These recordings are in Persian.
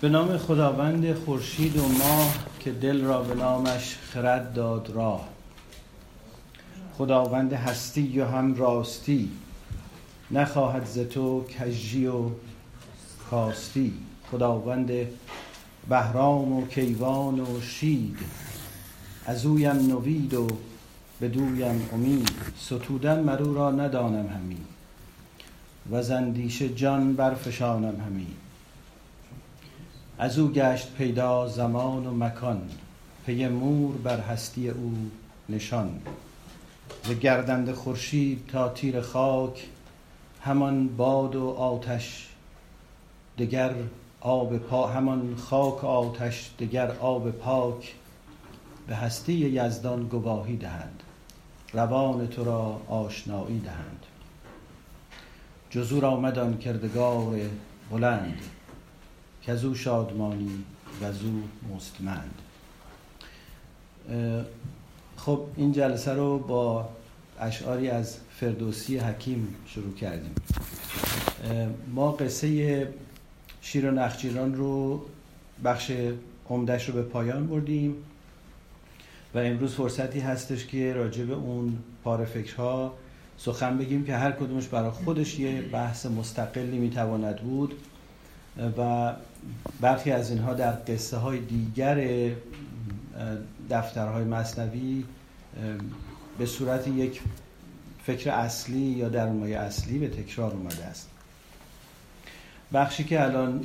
به نام خداوند خورشید و ماه که دل را به نامش خرد داد راه. خداوند هستی و هم راستی نخواهد ز تو کژی و کاستی. خداوند بهرام و کیوان و شید از اویم نوید و بدویم امید. ستودن مرو را ندانم همی و زندیش جان برفشانم همی. از او گشت پیدا زمان و مکان پی مور بر هستی او نشان. ز گردنده خورشید تا تیر خاک همان باد و آتش دگر آب پا همان خاک و آتش دگر آب پاک. به هستی یزدان گواهی دهند روان تو را آشنایی دهند. جزور آمد آن کردگار بلند. که شادمانی و او مستمند خب این جلسه رو با اشعاری از فردوسی حکیم شروع کردیم. ما قصه شیر و نخجیران رو بخش عمدش رو به پایان بردیم و امروز فرصتی هستش که راجع به اون پار فکرها سخن بگیم که هر کدومش برای خودش یه بحث مستقلی می‌تواند بود و برخی از اینها در قصه های دیگر دفترهای مصنوی به صورت یک فکر اصلی یا درونمای اصلی به تکرار اومده است. بخشی که الان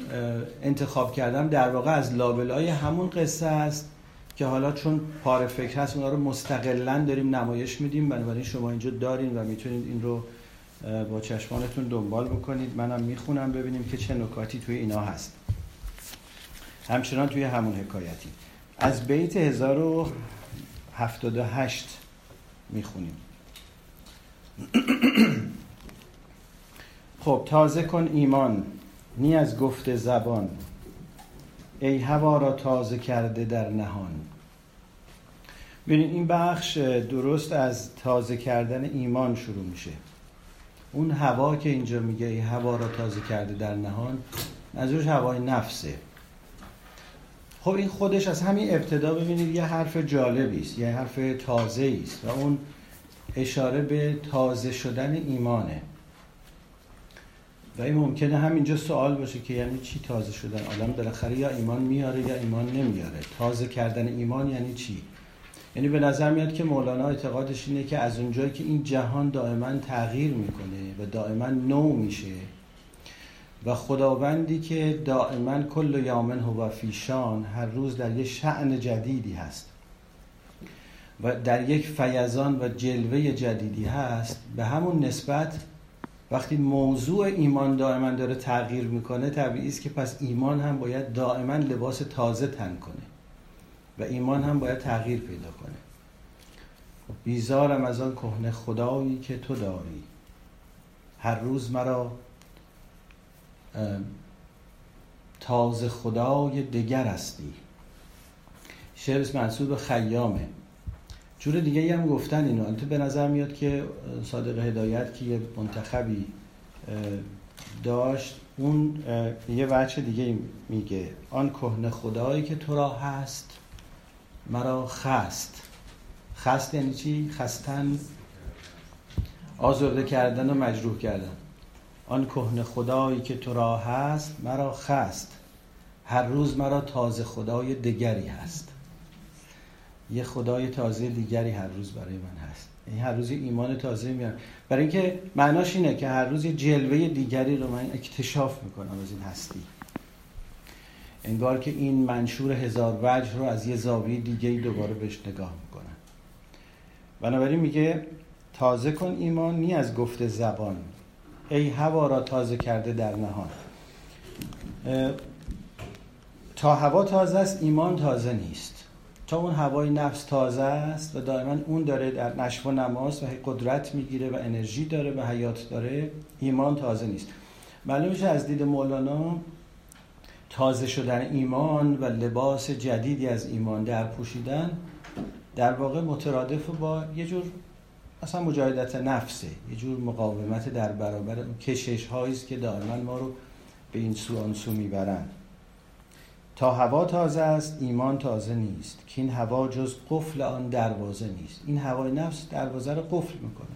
انتخاب کردم در واقع از لابلای همون قصه است که حالا چون پاره فکر هست اونا رو مستقلا داریم نمایش میدیم. بنابراین شما اینجا دارین و می‌تونید این رو با چشمانتون دنبال بکنید. منم می‌خونم ببینیم که چه نکاتی توی اینا هست. همچنان توی همون حکایتی. از بیت 1078 می‌خونیم. خب تازه کن ایمان نی از گفت زبان. ای هوا را تازه کرده در نهان. ببینید این بخش درست از تازه کردن ایمان شروع میشه. اون هوا که اینجا میگه ای هوا را تازه کرده در نهان منظورش هوای نفسه. خب این خودش از همین ابتدا ببینید یه حرف جالبی است یه حرف تازه است و اون اشاره به تازه شدن ایمانه. و این ممکنه همینجا سوال باشه که یعنی چی تازه شدن؟ آدم بالاخره یا ایمان میاره یا ایمان نمیاره. تازه کردن ایمان یعنی چی؟ یعنی به نظر میاد که مولانا اعتقادش اینه که از اونجایی که این جهان دائما تغییر می‌کنه و دائما نو میشه و خداوندی که دائما کل یامن هو فیشان هر روز در یک شعن جدیدی هست و در یک فیضان و جلوه جدیدی هست به همون نسبت وقتی موضوع ایمان دائما داره تغییر می‌کنه طبیعی است که پس ایمان هم باید دائما لباس تازه تن کنه و ایمان هم باید تغییر پیدا کنه. بیزارم از آن کهنه خدایی که تو داری. هر روز مرا تازه خدای دگر هستی. شعر منصوب به خیامه. جور دیگه هم گفتن اینو. تو به نظر میاد که صادق هدایت که یه منتخبی داشت اون یه بچه دیگه میگه. آن کهنه خدایی که تو را هست مرا خست. خست یعنی چی؟ خستن آزرده کردن و مجروح کردن. آن کهنه خدایی که تو را هست مرا خست. هر روز مرا تازه خدای دیگری هست. یه خدای تازه دیگری هر روز برای من هست. این هر روز ایمان تازه میارم. برای اینکه معناش اینه که هر روز یه جلوه دیگری رو من اکتشاف می‌کنم از این هستی. انگار که این منشور هزار وجه رو از یه زاویه دیگه دوباره بهش نگاه می‌کنن بنابراین میگه تازه کن ایمان نی از گفت زبان. ای هوا را تازه کرده در نهان. تا هوا تازه است ایمان تازه نیست. تا اون هوای نفس تازه است و دائما اون داره در نشو و نماز و قدرت می‌گیره و انرژی داره و حیات داره ایمان تازه نیست. معلوم میشه از دید مولانا تازه شدن ایمان و لباس جدیدی از ایمان در پوشیدن در واقع مترادف با یه جور اصلا مجاهدت نفسه. یه جور مقاومت در برابر کشش هایی که دائما ما رو به این سو آن سو می‌برن. تا هوا تازه است ایمان تازه نیست. که این هوا جز قفل آن دروازه نیست. این هوای نفس دروازه رو قفل می‌کنه.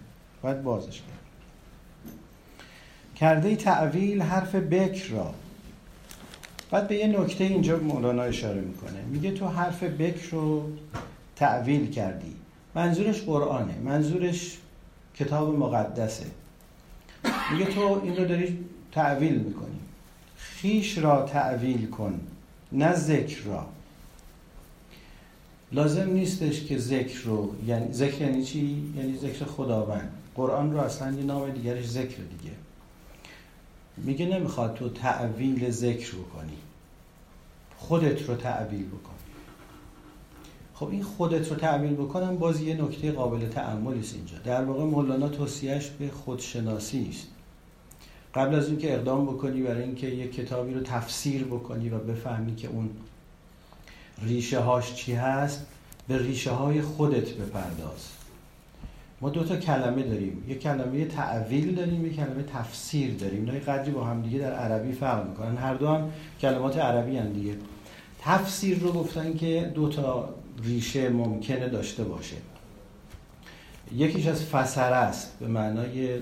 باید بازش کرد کرده تعویل حرف بکر را. بعد به یه نکته اینجا مولانا اشاره می‌کنه. میگه تو حرف بکر رو تعویل کردی. منظورش قرآنه. منظورش کتاب مقدسه. میگه تو این رو داری تعویل می‌کنی. خیش را تعویل کن نه ذکر را. لازم نیستش که ذکر رو یعنی ذکر یعنی چی؟ یعنی ذکر خداوند. قرآن رو اصلا یه نام دیگرش ذکر دیگه. میگه نمی‌خواد تو تعویل ذکر بکنی خودت رو تعویل بکن. خب این خودت رو تعویل بکنم باز یه نکته قابل تعملی است اینجا. در واقع مولانا توصیهش به خودشناسی است. قبل از اینکه اقدام بکنی برای اینکه یه کتابی رو تفسیر بکنی و بفهمی که اون ریشه هاش چی هست به ریشه های خودت بپرداز. ما دو تا کلمه داریم. یه کلمه تعویل داریم یه کلمه تفسیر داریم. اینا قدری با هم دیگه در عربی فرق می‌کنن. هر دو هم کلمات عربی هم دیگه. تفسیر رو گفتن که دو تا ریشه ممکنه داشته باشه. یکیش از فسره است به معنای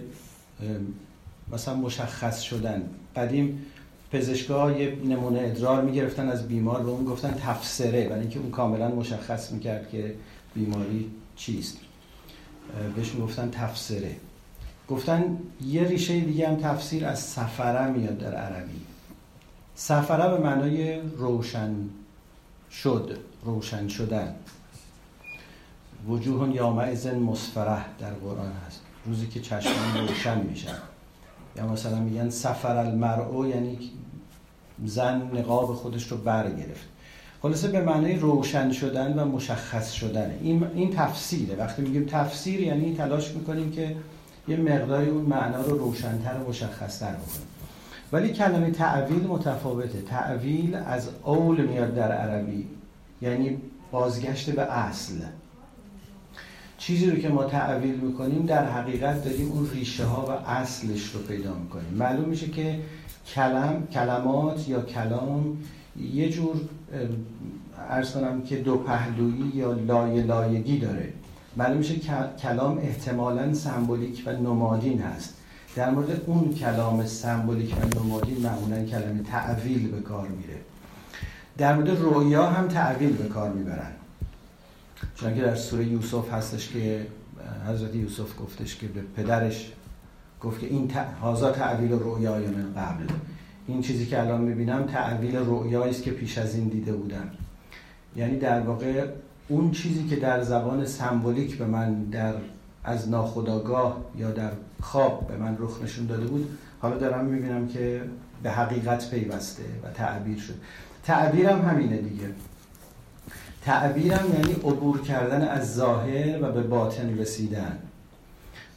مثلا مشخص شدن. قدیم پزشکا یه نمونه ادرار می‌گرفتن از بیمار و اون گفتن تفسره برای اینکه اون کاملا مشخص می‌کرد که بیماری چیست. بهش گفتن تفسره. گفتن یه ریشه دیگه هم تفسیر از سفره میاد در عربی. سفره به معنای روشن شد. روشن شدن. وجوه یامعزن مصفره در قرآن هست. روزی که چشمان روشن میشن یا مثلا میگن سفر المرء یعنی زن نقاب خودش رو برگرفت. خلاصه به معنی روشن شدن و مشخص شدن. این, این تفسیره. وقتی میگیم تفسیر یعنی تلاش می‌کنیم که یه مقداری اون معنا رو روشنتر و مشخصتر بکنیم. ولی کلمه تعویل متفاوته. تعویل از اول میاد در عربی. یعنی بازگشت به اصل. چیزی رو که ما تعویل می‌کنیم در حقیقت داریم اون ریشه ها و اصلش رو پیدا می‌کنیم. معلوم میشه که کلم، کلمات یا کلام یه جور ارز کنم که دو پهلویی یا لایه لایگی داره. معلوم میشه کلام احتمالا سمبولیک و نمادین هست. در مورد اون کلام سمبولیک و نمادین معمولا کلمه تعویل به کار میره. در مورد رویا هم تعویل به کار می‌برن. چون که در سوره یوسف هستش که حضرت یوسف گفتش که به پدرش گفت که این هازا تعویل رویای من قبل این چیزی که الان می‌بینم تعویل رویایی است که پیش از این دیده بودم یعنی در واقع اون چیزی که در زبان سمبولیک به من در از ناخداگاه یا در خواب به من رخ نشون داده بود حالا دارم می‌بینم که به حقیقت پیوسته و تعبیر شد. تعبیرم همینه دیگه. تعبیرم یعنی عبور کردن از ظاهر و به باطن رسیدن.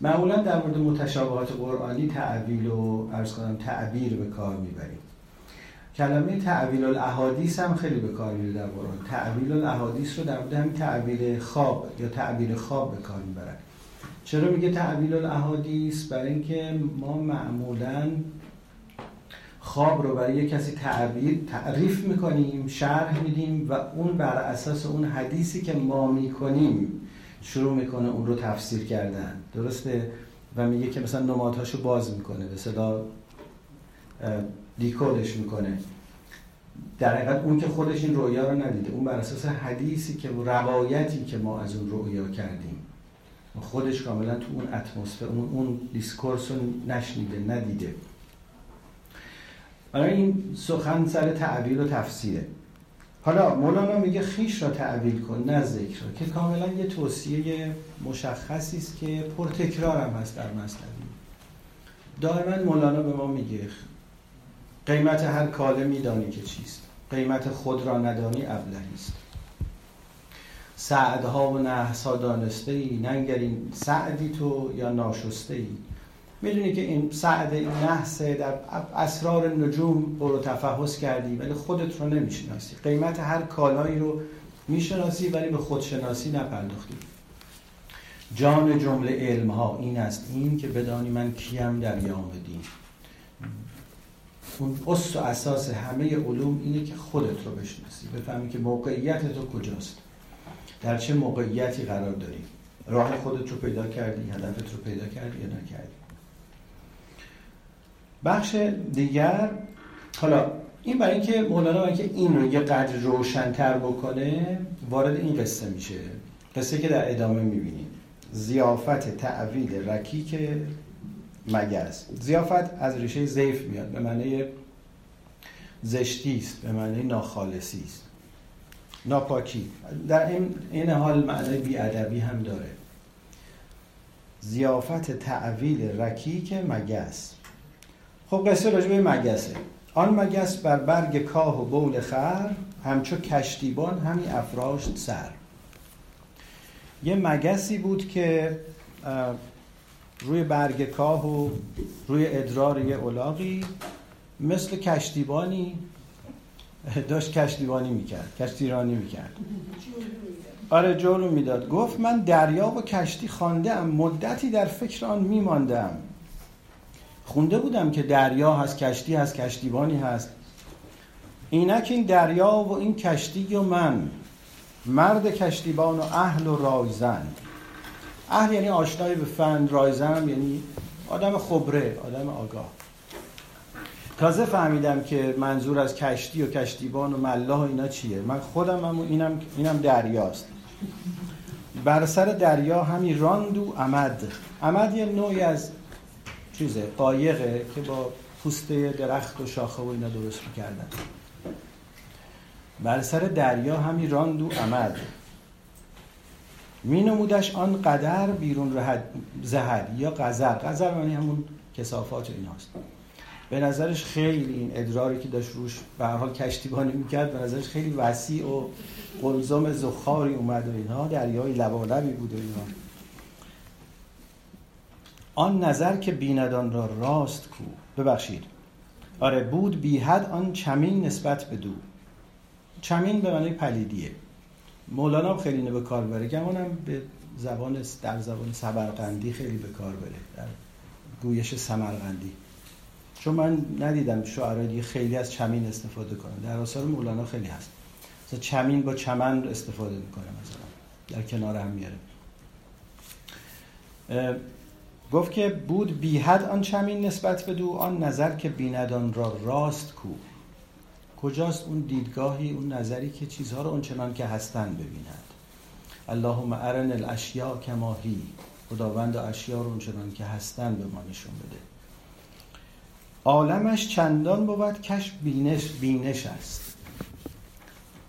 معمولا در مورد متشابهات قرآنی تعبیل و ارز کنم تعبیر به کار می‌بریم. کلمه تعبیل الاحادیث هم خیلی به کار میره در قرآن. تعبیل الاحادیث رو در مورد تعبیر خواب یا تعبیر خواب به کار می‌برن. چرا میگه تعبیل الاحادیث برای اینکه ما معمولا خواب رو برای یک کسی تعبیر تعریف می‌کنیم شرح میدیم و اون بر اساس اون حدیثی که ما می‌کنیم شروع می‌کنه اون رو تفسیر کردن. درسته؟ و میگه که مثلا نمادهاشو باز می‌کنه به صدا decode ش می‌کنه. در حقیقت اون که خودش این رویا رو ندیده اون بر اساس حدیثی که روایتی که ما از اون رویا کردیم. خودش کاملا تو اون اتمسفر اون اون discourse رو نشنیده ندیده. این سخن سر تعبیر و تفسیره. حالا مولانا میگه خیش را تعبیر کن نه ذکر را که کاملا یه توصیه مشخصی است که پرتکرار هم هست در مصنوی دائما مولانا به ما میگه قیمت هر کاله میدانی که چیست قیمت خود را ندانی ابلهی است. سعدها و نحسا دانسته ای ننگرین سعدی تو یا ناشسته ای می‌دونی که این سعد این نحسه در اسرار نجوم برو تفحص کردی ولی خودت رو نمی‌شناسی. قیمت هر کالایی رو می‌شناسی ولی به خودشناسی نپرداختی. جان جمله علم ها این است این که بدانی من کیم در یام دین. اون اصل و اساس همه علوم اینه که خودت رو بشناسی. بفهمی که موقعیت تو کجاست. در چه موقعیتی قرار داری؟ راه خودت رو پیدا کردی هدفت رو پیدا کردی یا نکردی؟ بخش دیگر حالا این برای اینکه مولانا برای که این رو یه قدر روشنتر بکنه وارد این قصه میشه. قصه که در ادامه می‌بینید زیافت تعویل رکیک مگس. زیافت از ریشه زیف میاد به معنی زشتی است به معنی ناخالصی است. ناپاکی. در این, این حال معنی بیادبی هم داره. زیافت تعویل رکیک مگس. خب قصه راجع به مگسه. آن مگس بر برگ کاه و بول خر همچو کشتیبان همی افراشت سر. یه مگسی بود که روی برگ کاه و روی ادرار یه اولاغی مثل کشتیبانی داشت کشتیبانی می‌کرد کشتیرانی می‌کرد. آره جورو می‌داد. گفت من دریا و کشتی خانده ام مدتی در فکر آن میماندم. خونده بودم که دریا هست کشتی هست کشتیبانی هست. اینک این دریا و این کشتی و من. مرد کشتیبان و اهل و رایزن. اهل یعنی آشنای به فن رایزن یعنی آدم خبره آدم آگاه. تازه فهمیدم که منظور از کشتی و کشتیبان و ملاح و اینا چیه. من خودم هم اینم, اینم دریاست. بر سر دریا همی راند و عمد. عمد یه نوعی از چیزه قایقه که با پوست درخت و شاخه و اینا درست می‌کردن. بر سر دریا همی راند و عمد. می نمودش آن قدر بیرون زهر یا قذر. قذر معنی همون کسافات ایناست. به نظرش خیلی این ادراری که داشت روش به هر حال کشتیبانی می‌کرد به نظرش خیلی وسیع و قلزم زخاری اومد و اینها دریای لبالبی بود و اینها آن نظر که بیندان را راست کو. ببخشید. آره بود بیحد آن چمین نسبت به دو. چمین به معنی پلیدیه. مولانا خیلی اینو به کار بره. گمانم به زبان در زبان سبرقندی خیلی به کار بره. در گویش سمرقندی. چون من ندیدم شعرهای خیلی از چمین استفاده کنن. در آثار مولانا خیلی هست. مثلا چمین با چمن استفاده می‌کنه مثلا. در کنار هم میاره. گفت که بود بیحد آن چمین نسبت به دو آن نظر که بیندان را راست کو. کجاست اون دیدگاهی اون نظری که چیزها رو اونچنان که هستن ببیند؟ اللهم ارن الاشیاء کماهی خداوند اشیا رو اونچنان که هستن به ما نشون بده. عالمش چندان بود کش بینش بینش است.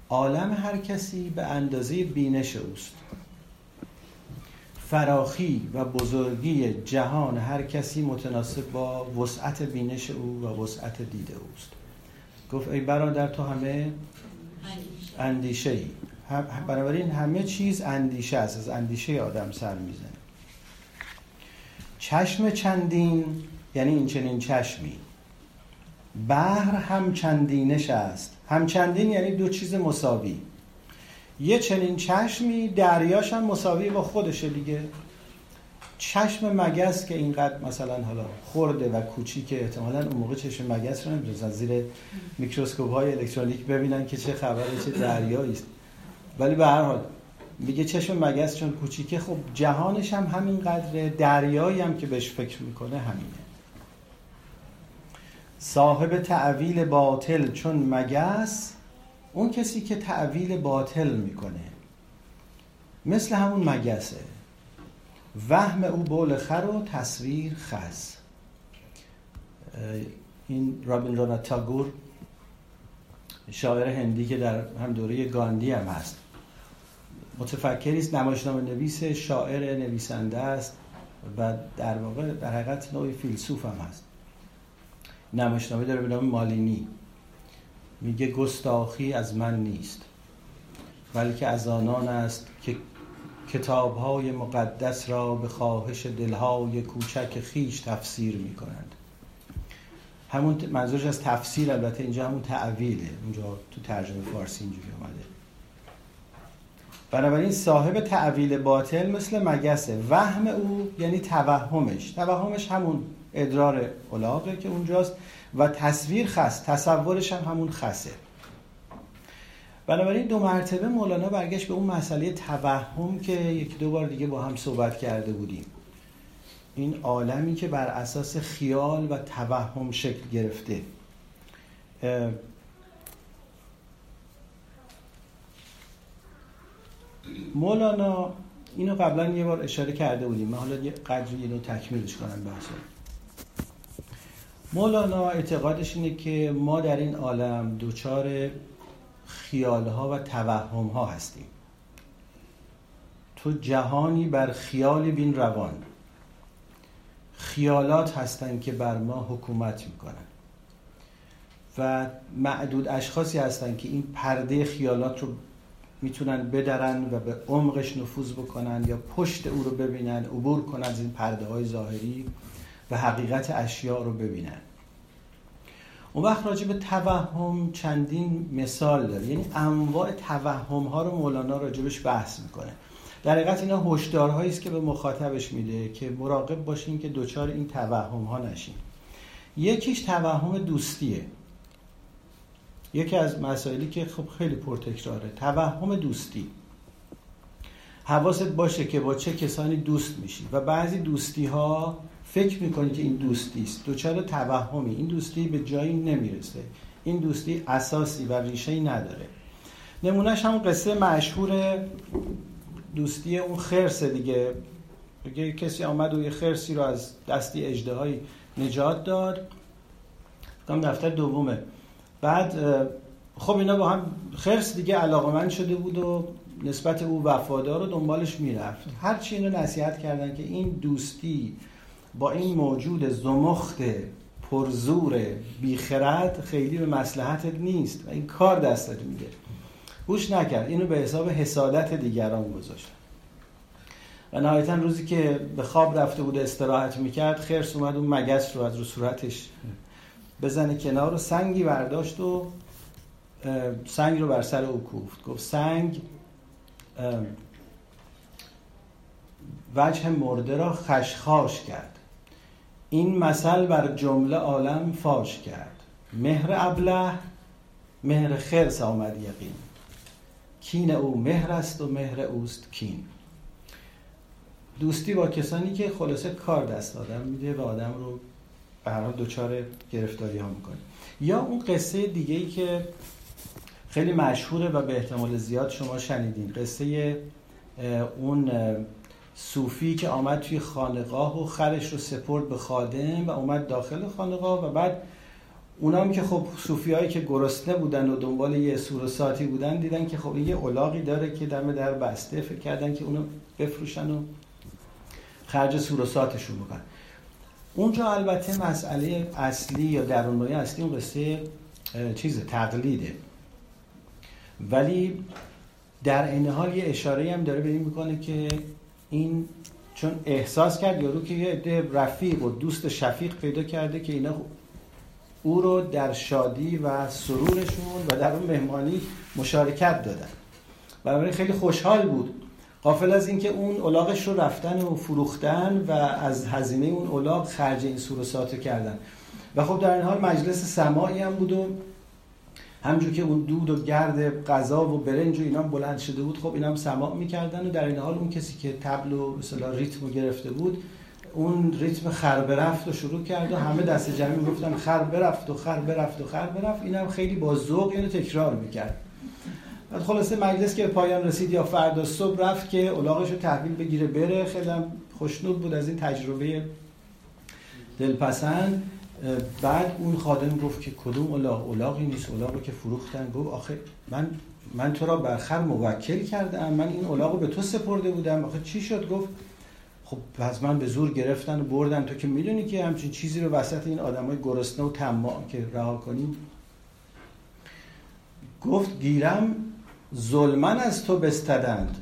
عالم هر کسی به اندازه بینش اوست. فراخی و بزرگی جهان هر کسی متناسب با وسعت بینش او و وسعت دید اوست. گفت ای برادر تو همه اندیشه ای بنابراین همه چیز اندیشه است. از اندیشه آدم سر می‌زنه. چشم چندین یعنی این چنین چشمی. بحر هم چندینش است. هم چندین یعنی دو چیز مساوی. یه چنین چشمی دریاش هم مساوی با خودشه دیگه. چشم مگس که اینقدر مثلا حالا خورده و کوچیکه احتمالا اون موقع چشم مگس رو نمی‌تونستن زیر میکروسکوپ های الکترونیک ببینن که چه خبره چه دریایی است. ولی به هر حال میگه چشم مگس چون کوچیکه خب جهانش هم همین قدر دریایی هم که بهش فکر می‌کنه همینه. صاحب تعویل باطل چون مگس اون کسی که تعویل باطل می‌کنه. مثل همون مگسه. وهم او بول خر و تصویر خز این رابین رونا تاگور شاعر هندی که در هم دوره گاندی هم هست. متفکری است نمایشنامه نویس شاعر نویسنده است و در واقع در حقیقت نوعی فیلسوف هم هست. نمایشنامه داره به نام مالینی. میگه گستاخی از من نیست بلکه از آنان است که کتابهای مقدس را به خواهش دلهای کوچک خیش تفسیر می کنند همون منظورش از تفسیر البته اینجا همون تعویله. اونجا تو ترجمه فارسی اینجوری آمده بنابراین صاحب تعویل باطل مثل مگسه. وهم او یعنی توهمش. توهمش همون ادرار الاغه که اونجاست. و تصویر خس تصورش هم همون خسه بنابراین دو مرتبه مولانا برگشت به اون مسئله توهم که یک دو بار دیگه با هم صحبت کرده بودیم. این عالمی که بر اساس خیال و توهم شکل گرفته. مولانا اینو قبلا یه بار اشاره کرده بودیم. من حالا یه قدری اینو تکمیلش کنم بحثو مولانا اعتقادش اینه که ما در این عالم دوچار خیالها و توهمها هستیم. تو جهانی بر خیال بین روان خیالات هستند که بر ما حکومت می‌کنن و معدود اشخاصی هستند که این پرده خیالات رو می‌تونن بدرن و به عمقش نفوذ بکنن یا پشت او رو ببینن عبور کنن از این پرده های ظاهری. و حقیقت اشیاء رو ببینن. اون وقت راجع به توهم چندین مثال داره. یعنی انواع توهم ها رو مولانا راجبش بحث می‌کنه. در حقیقت اینا هشدارهایی است که به مخاطبش میده که مراقب باشین که دوچار این توهم ها نشین. یکیش توهم دوستیه. یکی از مسائلی که خب خیلی پرتکراره. توهم دوستی. حواست باشه که با چه کسانی دوست میشی و بعضی دوستی ها فکر می‌کنی که این دوستی است. دوچار توهمی. این دوستی به جایی نمی‌رسه. این دوستی اساسی و ریشه نداره. نمونهش هم قصه مشهور دوستی اون خرس دیگه. بگه کسی آمد و یه خرسی رو از دستی اجده نجات داد کام دفتر دومه. بعد خب اینا با هم خرس دیگه علاقمند شده بود و نسبت او وفادار و دنبالش می‌رفت. هرچی اینو نصیحت کردن که این دوستی با این موجود زمخت پرزور بیخرد خیلی به مسلحتت نیست و این کار دستت میده گوش نکرد. اینو به حساب حسادت دیگران گذاشت. و نهایتا روزی که به خواب رفته بود استراحت می‌کرد خرس اومد اون مگس رو از رو صورتش بزنه کنار و سنگی برداشت و سنگ رو بر سر او کوفت. گفت سنگ وجه مرده را خشخاش کرد. این مثل بر جمله عالم فاش کرد. مهر ابله مهر خرس آمد یقین. کین او مهر است و مهر اوست کین. دوستی با کسانی که خلاصه کار دست آدم میده و آدم رو به هر دچار گرفتاری ها می‌کنه. یا اون قصه دیگه ای که خیلی مشهوره و به احتمال زیاد شما شنیدین. قصه اون صوفی که آمد توی خانقاه و خرش رو سپرد به خادم و اومد داخل خانقاه و بعد اونام که خب صوفی هایی که گرسنه بودن و دنبال یه ساتی بودن دیدن که خب یه اولاغی داره که دم در بسته. فکر کردن که اونو بفروشن و خرج ساتشون بکنن. اونجا البته مسئله اصلی یا درونمایی اصلی اون قصه چیز تقلیده. ولی در این حال یه اشاره هم داره به این می‌کنه که این چون احساس کرد یارو که یه عده رفیق و دوست شفیق پیدا کرده که اینا او رو در شادی و سرورشون و در اون مهمانی مشارکت دادن. بنابراین خیلی خوشحال بود. قافل از اینکه اون اولاغش رو رفتن و فروختن و از هزینه اون اولاغ خرج این ساتو کردن. و خب در این حال مجلس سماعی هم بود و همجور که اون دود و گرد غذا و برنج و اینا بلند شده بود خب اینا هم سماع می‌کردن و در این حال اون کسی که تبل و مثلا ریتم رو گرفته بود اون ریتم خر برفت و شروع کرد و همه دست جمعی گفتن خر برفت و خر برفت و خر برفت. این هم خیلی با ذوق اینو تکرار می‌کرد. بعد خلاصه مجلس که پایان رسید یا فردا صبح رفت که الاغش رو تحویل بگیره بره. خیلی خوشنود بود از این تجربه دلپسند. بعد اون خادم گفت که کدوم الاغ الاغی نیست الاغی که فروختن. گفت آخه من من تو را برخر موکل کردم. من این الاغ رو به تو سپرده بودم. آخه چی شد؟ گفت خب از من به زور گرفتن و بردن. تو که می‌دونی که همچین چیزی رو وسط این آدمای گرسنه و طماع که رها کنیم؟ گفت گیرم ظلمن از تو بستدند.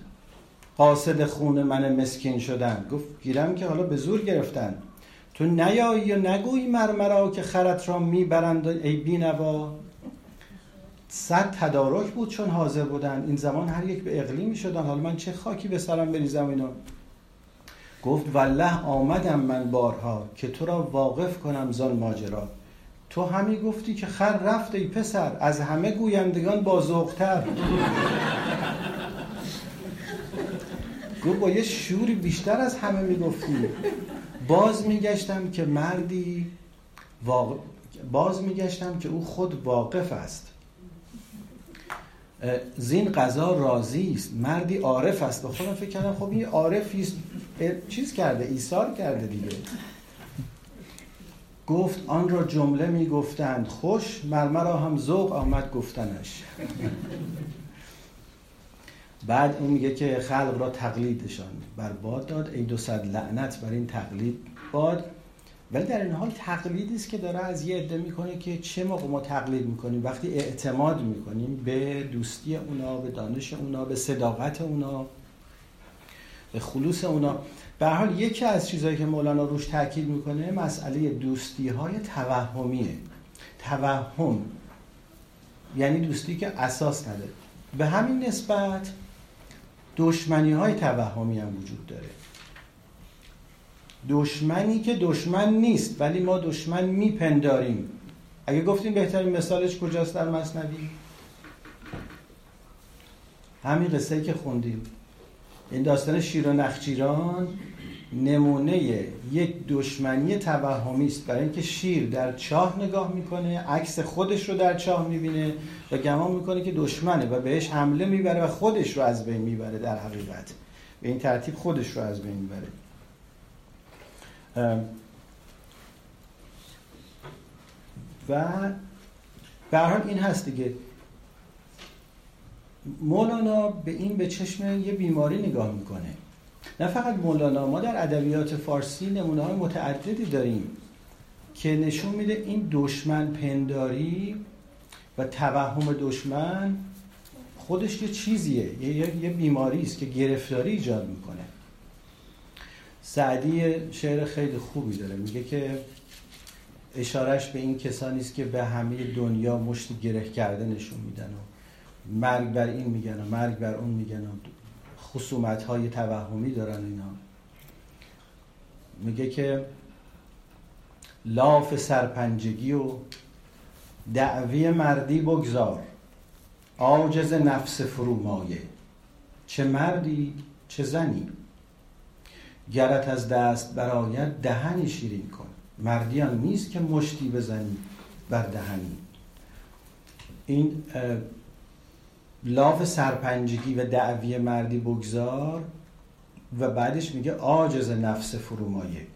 قاصد خون من مسکین شدن گفت گیرم که حالا به زور گرفتن. تو نیایی و نگویی مرمرا که خرت را می‌برند ای بینوا؟ صد تدارک بود چون حاضر بودن. این زمان هر یک به اقلیمی شدن حالا من چه خاکی به سرم بریزم اینا؟ گفت والله آمدم من بارها که تو را واقف کنم زان ماجرا. تو همی گفتی که خر رفت ای پسر. از همه گویندگان بازوقتر گفت با یه شوری بیشتر از همه می‌گفتی. باز میگشتم که مردی باز میگشتم که او خود واقف است. زین قضا راضی است. مردی عارف است. به خودم فکر کردم خب این عارفی است. چیز کرده ایثار کرده دیگه. گفت آن را جمله می‌گفتند. خوش مرمرا هم ذوق آمد گفتنش. بعد اون میگه که خلق را تقلیدشان باد داد ای دو صد لعنت بر این تقلید باد. ولی در این حال تقلیدی است که داره از یه عده می‌کنه که چه موقع ما تقلید می‌کنیم؟ وقتی اعتماد می‌کنیم به دوستی اونا به دانش اونا به صداقت اونا به خلوص اونا. به حال یکی از چیزهایی که مولانا روش تاکید می‌کنه مسئله دوستی های توهمیه. توهم یعنی دوستی که اساس نداره. به همین نسبت دشمنی های توهمی هم وجود داره. دشمنی که دشمن نیست ولی ما دشمن میپنداریم. اگه گفتیم بهترین مثالش کجاست در مصنوی؟ همین قصه که خوندیم. این داستان شیر و نخچیران نمونه یک دشمنی توهمی است. برای اینکه شیر در چاه نگاه می‌کنه عکس خودش رو در چاه می‌بینه و گمان می‌کنه که دشمنه و بهش حمله می‌بره و خودش رو از بین می‌بره در حقیقت. به این ترتیب خودش رو از بین می‌بره. و به این هست دیگه. مولانا به این به چشم یه بیماری نگاه می‌کنه. نه فقط مولانا ما در ادبیات فارسی نمونه های متعددی داریم که نشون میده این دشمن پنداری و توهم دشمن خودش یه چیزیه یه, یه بیماری است که گرفتاری ایجاد می‌کنه. سعدی شعر خیلی خوبی داره میگه که اشارش به این کسانی است که به همه دنیا مشت گره کرده نشون میدن و مرگ بر این میگن و مرگ بر اون میگن و خصومت های توهمی دارن اینا. میگه که لاف سرپنجگی و دعوی مردی بگذار. عاجز نفس فرومایه چه مردی چه زنی. گرت از دست برایت دهنی شیرین کن. مردیان نیست که مشتی بزنی بر دهنی. این لاف سرپنجگی و دعوی مردی بگذار و بعدش میگه آجز نفس فرومایه.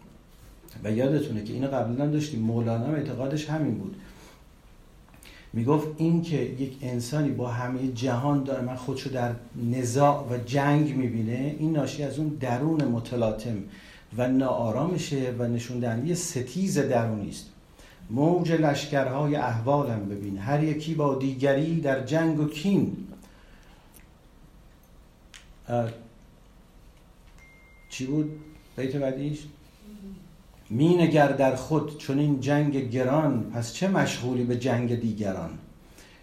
و یادتونه که اینو قبلا داشتیم مولانا اعتقادش همین بود. می‌گفت این که یک انسانی با همه جهان داره من خودشو در نزاع و جنگ می‌بینه این ناشی از اون درون متلاطم و ناآرامشه و نشون دهنده ستیز درونی است. موج لشکرهای احوالم ببین هر یکی با دیگری در جنگ و کین. چی بود؟ بیت بعدیش؟ مینگر در خود چون این جنگ گران پس چه مشغولی به جنگ دیگران؟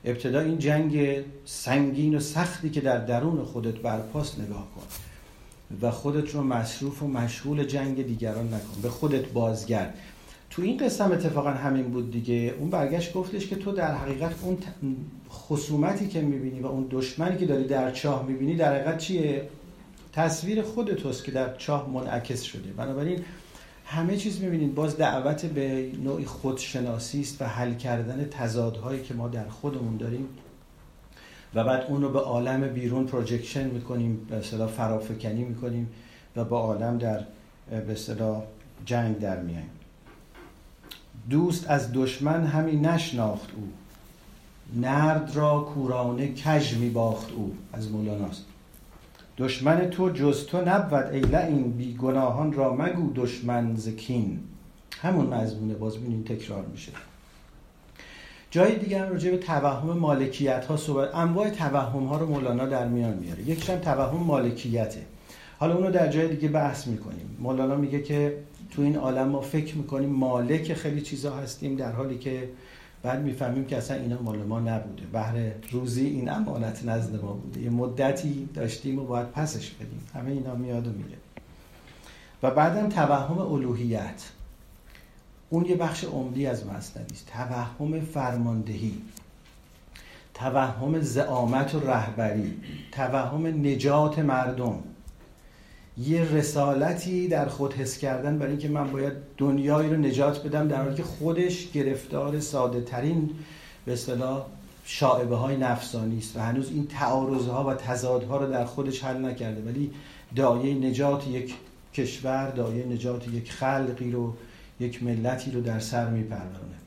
ابتدا این جنگ سنگین و سختی که در درون خودت برپاست نگاه کن و خودت رو مصروف و مشغول جنگ دیگران نکن. به خودت بازگرد. تو این قسم اتفاقا همین بود دیگه. اون برگشت گفتش که تو در حقیقت اون خصومتی که می‌بینی و اون دشمنی که داری در چاه می‌بینی در حقیقت چیه؟ تصویر خود توست که در چاه منعکس شده بنابراین همه چیز می‌بینید. باز دعوت به نوعی خودشناسی است و حل کردن تضادهایی که ما در خودمون داریم. و بعد اون رو به عالم بیرون پروجکشن می‌کنیم به اصطلاح فرافکنی می‌کنیم و با عالم در به اصطلاح جنگ در میاییم دوست از دشمن همی نشناخت او. نرد را کورانه کژ می باخت او از مولاناست. دشمن تو جز تو نبود ای لعین بی گناهان را مگو دشمن زکین همون مضمونه باز بینیم تکرار میشه. جای دیگر راجع به توهم مالکیت ها صحبت انواع توهم ها رو مولانا در میان میاره. یکیش هم توهم مالکیته. حالا اونو در جای دیگه بحث می‌کنیم. مولانا میگه که تو این عالم ما فکر می‌کنیم مالک خیلی چیزا هستیم در حالی که بعد می‌فهمیم که اصلا اینا مال ما نبوده. بهر روزی این امانت نزد ما بوده. یه مدتی داشتیم و باید پسش بدیم. همه اینا میاد و میره. و بعدم توهم الوهیت. اون یه بخش عمدی از مصنوی است. توهم فرماندهی. توهم زعامت و رهبری. توهم نجات مردم. یه رسالتی در خود حس کردن برای اینکه من باید دنیایی رو نجات بدم در حالی که خودش گرفتار ساده ترین به اصطلاح شاعبه های نفسانی است و هنوز این تعارض و تضادها رو در خودش حل نکرده. ولی دایه نجات یک کشور دایه نجات یک خلقی رو یک ملتی رو در سر میپرورونه.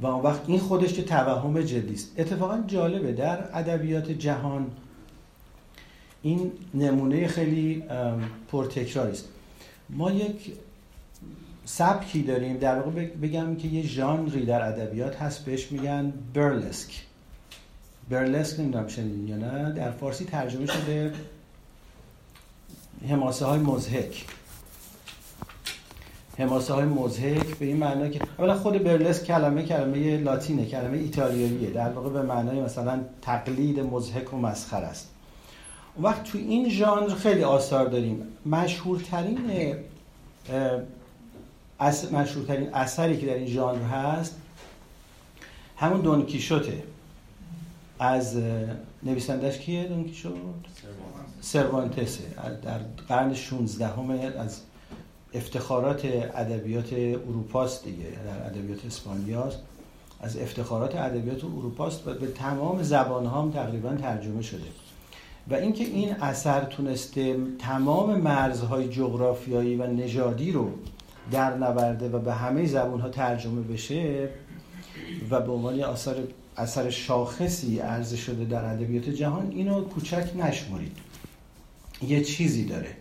و اون وقت این خودش که توهم جدی است. اتفاقا جالبه در ادبیات جهان این نمونه خیلی پرتکراری است. ما یک سبکی داریم در واقع بگم که یه ژانری در ادبیات هست بهش میگن برلسک. برلسک نمی‌دونم شنیدین یا نه در فارسی ترجمه شده حماسه های مزهک حماسه های مزهک به این معنی که اولا خود برلسک کلمه کلمه لاتینه کلمه ایتالیاییه. در واقع به معنای مثلا تقلید مزهک و مسخر است. اون وقت تو این ژانر خیلی آثار داریم. مشهورترین مشهورترین اثری که در این ژانر هست همون دونکیشوته از نویسندش کیه دونکیشوت؟ سروانتسه. در قرن 16 همه از افتخارات ادبیات اروپاست دیگه در ادبیات اسپانیاست. از افتخارات ادبیات اروپاست و به تمام زبان هم تقریبا ترجمه شده. و اینکه این اثر تونسته تمام مرزهای جغرافیایی و نژادی رو در نورده و به همه زبان ها ترجمه بشه و به عنوان اثر اثر شاخصی عرضه شده در ادبیات جهان اینو کوچک نشمرید. یه چیزی داره.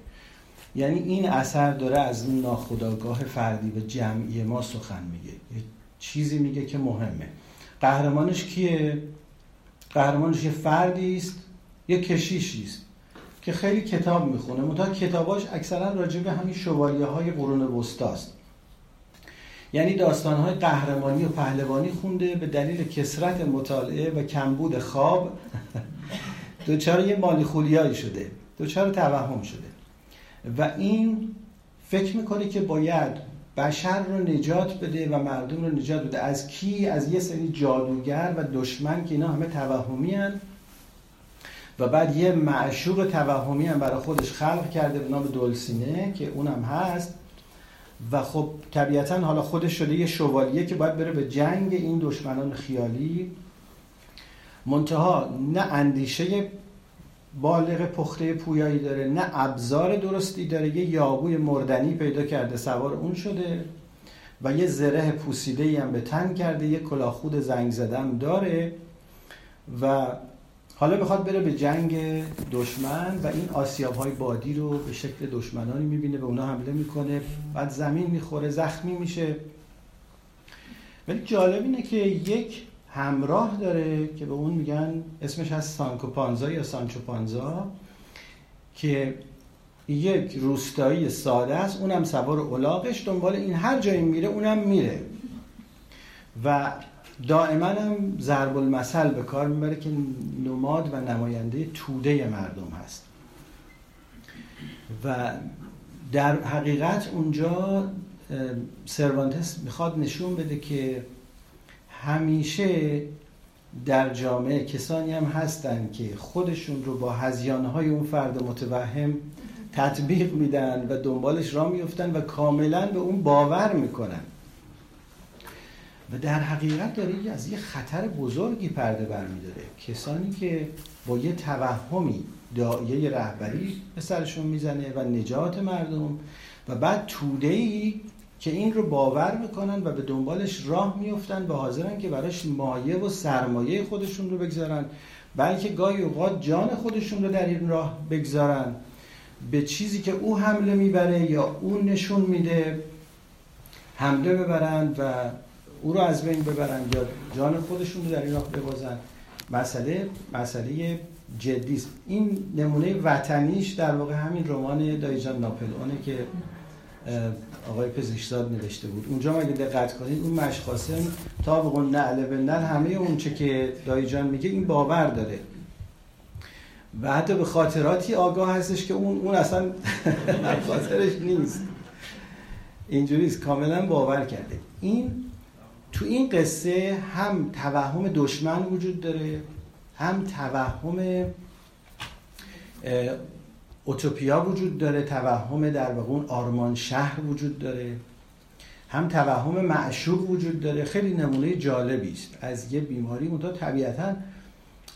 یعنی این اثر داره از اون ناخودآگاه فردی و جمعی ما سخن میگه. یه چیزی میگه که مهمه. قهرمانش کیه؟ قهرمانش یه فردی است یه کشیشی است که خیلی کتاب می‌خونه. منتها کتاباش اکثرا راجع به همین شوالیه های قرون وسطاست یعنی داستان های قهرمانی و پهلوانی خونده به دلیل کسرت مطالعه و کمبود خواب. دوچار یه مالی خولیایی شده. دوچار توهم شده. و این فکر می‌کنه که باید بشر رو نجات بده و مردم رو نجات بده. از کی؟ از یه سری جادوگر و دشمن که اینا همه توهمی هن و بعد یه معشوق توهمی هم برای خودش خلق کرده به نام دلسینه که اونم هست. و خب طبیعتا حالا خودش شده یه شوالیه که باید بره به جنگ این دشمنان خیالی. منتها نه اندیشه بالغ پخته پویایی داره نه ابزار درستی داره. یه یابوی مردنی پیدا کرده سوار اون شده و یه زره پوسیده هم به تن کرده یه کلاخود زنگ زدم داره و حالا می‌خواد بره به جنگ دشمن و این آسیاب های بادی رو به شکل دشمنانی می‌بینه به اونا حمله می‌کنه. بعد زمین می‌خوره زخمی میشه. ولی جالب اینه که یک همراه داره که به اون میگن اسمش از سانکو پانزا یا سانچو پانزا که یک روستایی ساده است. اونم سوار اولاقش دنبال این هر جایی میره اونم میره. و دائما هم ضرب المثل به کار می‌بره که نماد و نماینده توده مردم هست. و در حقیقت اونجا سروانتس می‌خواد نشون بده که همیشه در جامعه کسانی هم هستن که خودشون رو با هزیانهای اون فرد متوهم تطبیق میدن و دنبالش را میفتن و کاملا به اون باور می‌کنن. و در حقیقت داره از یه خطر بزرگی پرده برمیداره کسانی که با یه توهمی دایه رهبری به سرشون می‌زنه و نجات مردم و بعد توده ای که این رو باور می‌کنن و به دنبالش راه میفتن و حاضرن که براش مایه و سرمایه خودشون رو بگذارن بلکه گاهی اوقات جان خودشون رو در این راه بگذارن. به چیزی که او حمله می‌بره یا او نشون میده حمله ببرند و او رو از بین ببرن یا جان خودشون رو در این راه ببازن. مسئله مسئله جدی است. این نمونه وطنیش در واقع همین رمان دایجان ناپلئونه که آقای پزشکزاد نوشته بود. اونجا اگه دقت کنید اون مشخاصم تا به نعل نعل همه اون چه که دایجان میگه این باور داره. و حتی به خاطراتی آگاه هستش که اون اون اصلا خاطرش نیست. اینجوریست کاملا باور کرده. این تو این قصه هم توهم دشمن وجود داره هم توهم اوتوپیا وجود داره توهم در واقع اون آرمان شهر وجود داره هم توهم معشوق وجود داره. خیلی نمونه جالبی است. از یه بیماری منتها طبیعتا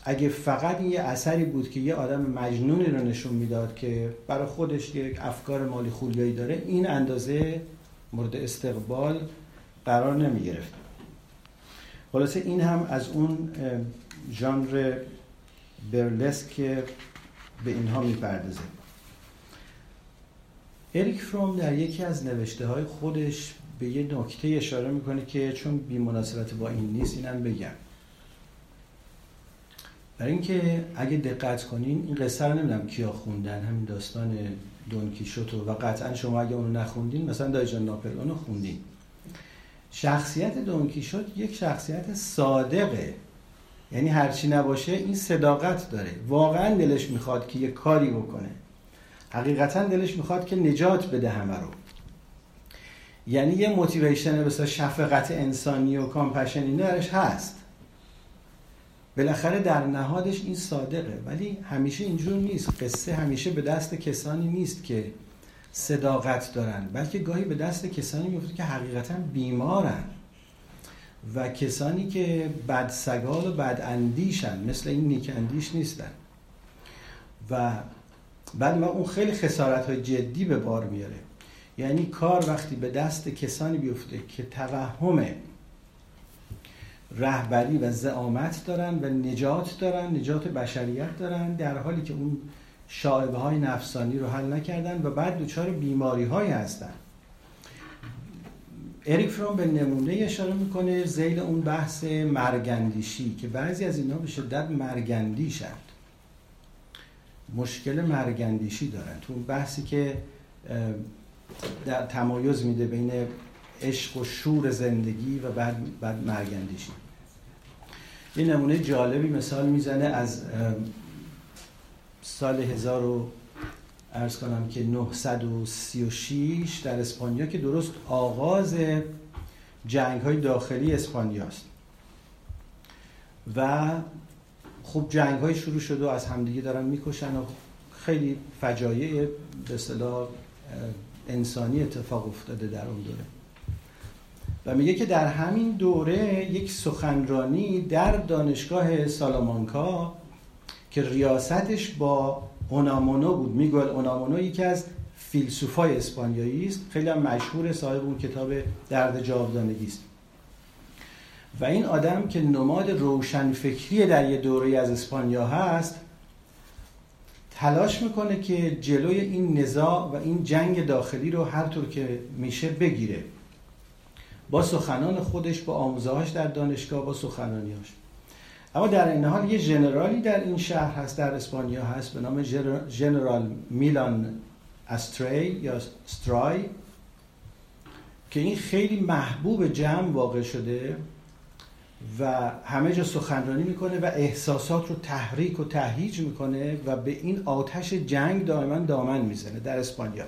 اگه فقط یه اثری بود که یه آدم مجنونی رو نشون می‌داد که برای خودش یک افکار مالی خولیایی داره این اندازه مورد استقبال قرار نمی گرفت خلاصه این هم از اون ژانر برلسک که به اینها می‌پردازه. اریک فروم در یکی از نوشته های خودش به یه نکته اشاره می‌کنه که چون بی مناسبت با این نیست اینم بگم. برای اینکه اگه دقت کنین این قصه رو نمی‌دونم کیا خوندن همین داستان دون کیشوتو. و قطعا شما اگه اونو نخوندین مثلا دایی جان ناپلئون اونو خوندین. شخصیت دون کیشوت یک شخصیت صادقه. یعنی هرچی نباشه این صداقت داره. واقعا دلش می‌خواد که یه کاری بکنه. حقیقتا دلش می‌خواد که نجات بده همه رو. یعنی یه motivation مثلا شفقت انسانی و compassion اینا درش هست. بالاخره در نهادش این صادقه. ولی همیشه اینجور نیست. قصه همیشه به دست کسانی نیست که صداقت دارن بلکه گاهی به دست کسانی میفته که حقیقتا بیمارن و کسانی که بد سگال و بد اندیشن مثل این نیک اندیش نیستن. و بعد ما اون خیلی خسارت های جدی به بار میاره. یعنی کار وقتی به دست کسانی بیفته که توهم رهبری و زعامت دارن و نجات دارن نجات بشریت دارن در حالی که اون شاعبه های نفسانی رو حل نکردن و بعد دچار بیماری های هستن. اریک فروم به نمونه اشاره می‌کنه زیل اون بحث مرگندیشی که بعضی از اینا به شدت مرگندیشند مشکل مرگندیشی دارن. تو بحثی که در تمایز میده بین عشق و شور زندگی و بعد, بعد مرگندیشی یه نمونه جالبی مثال می‌زنه از سال 1000 ارز کنم که 936 در اسپانیا که درست آغاز جنگ های داخلی اسپانیاست و خب جنگ های شروع شده و از همدیگه دارن می‌کشن و خیلی فجایع به اصطلاح انسانی اتفاق افتاده در اون دوره. و میگه که در همین دوره یک سخنرانی در دانشگاه سالامانکا که ریاستش با اونامونو بود. می‌گوید اونامونو یکی از فیلسوفای اسپانیایی است. خیلی هم مشهور صاحب اون کتاب درد جاودانگی است. و این آدم که نماد روشنفکری در یه دوره از اسپانیا هست تلاش می‌کنه که جلوی این نزاع و این جنگ داخلی رو هر طور که میشه بگیره. با سخنان خودش با آموزهاش در دانشگاه با سخنانیاش اما در این حال یه جنرالی در این شهر هست در اسپانیا هست به نام جنرال میلان استری یا استرای که این خیلی محبوب جمع واقع شده و همه جا سخنرانی می‌کنه و احساسات رو تحریک و تهیج می‌کنه و به این آتش جنگ دائما دامن می‌زنه در اسپانیا.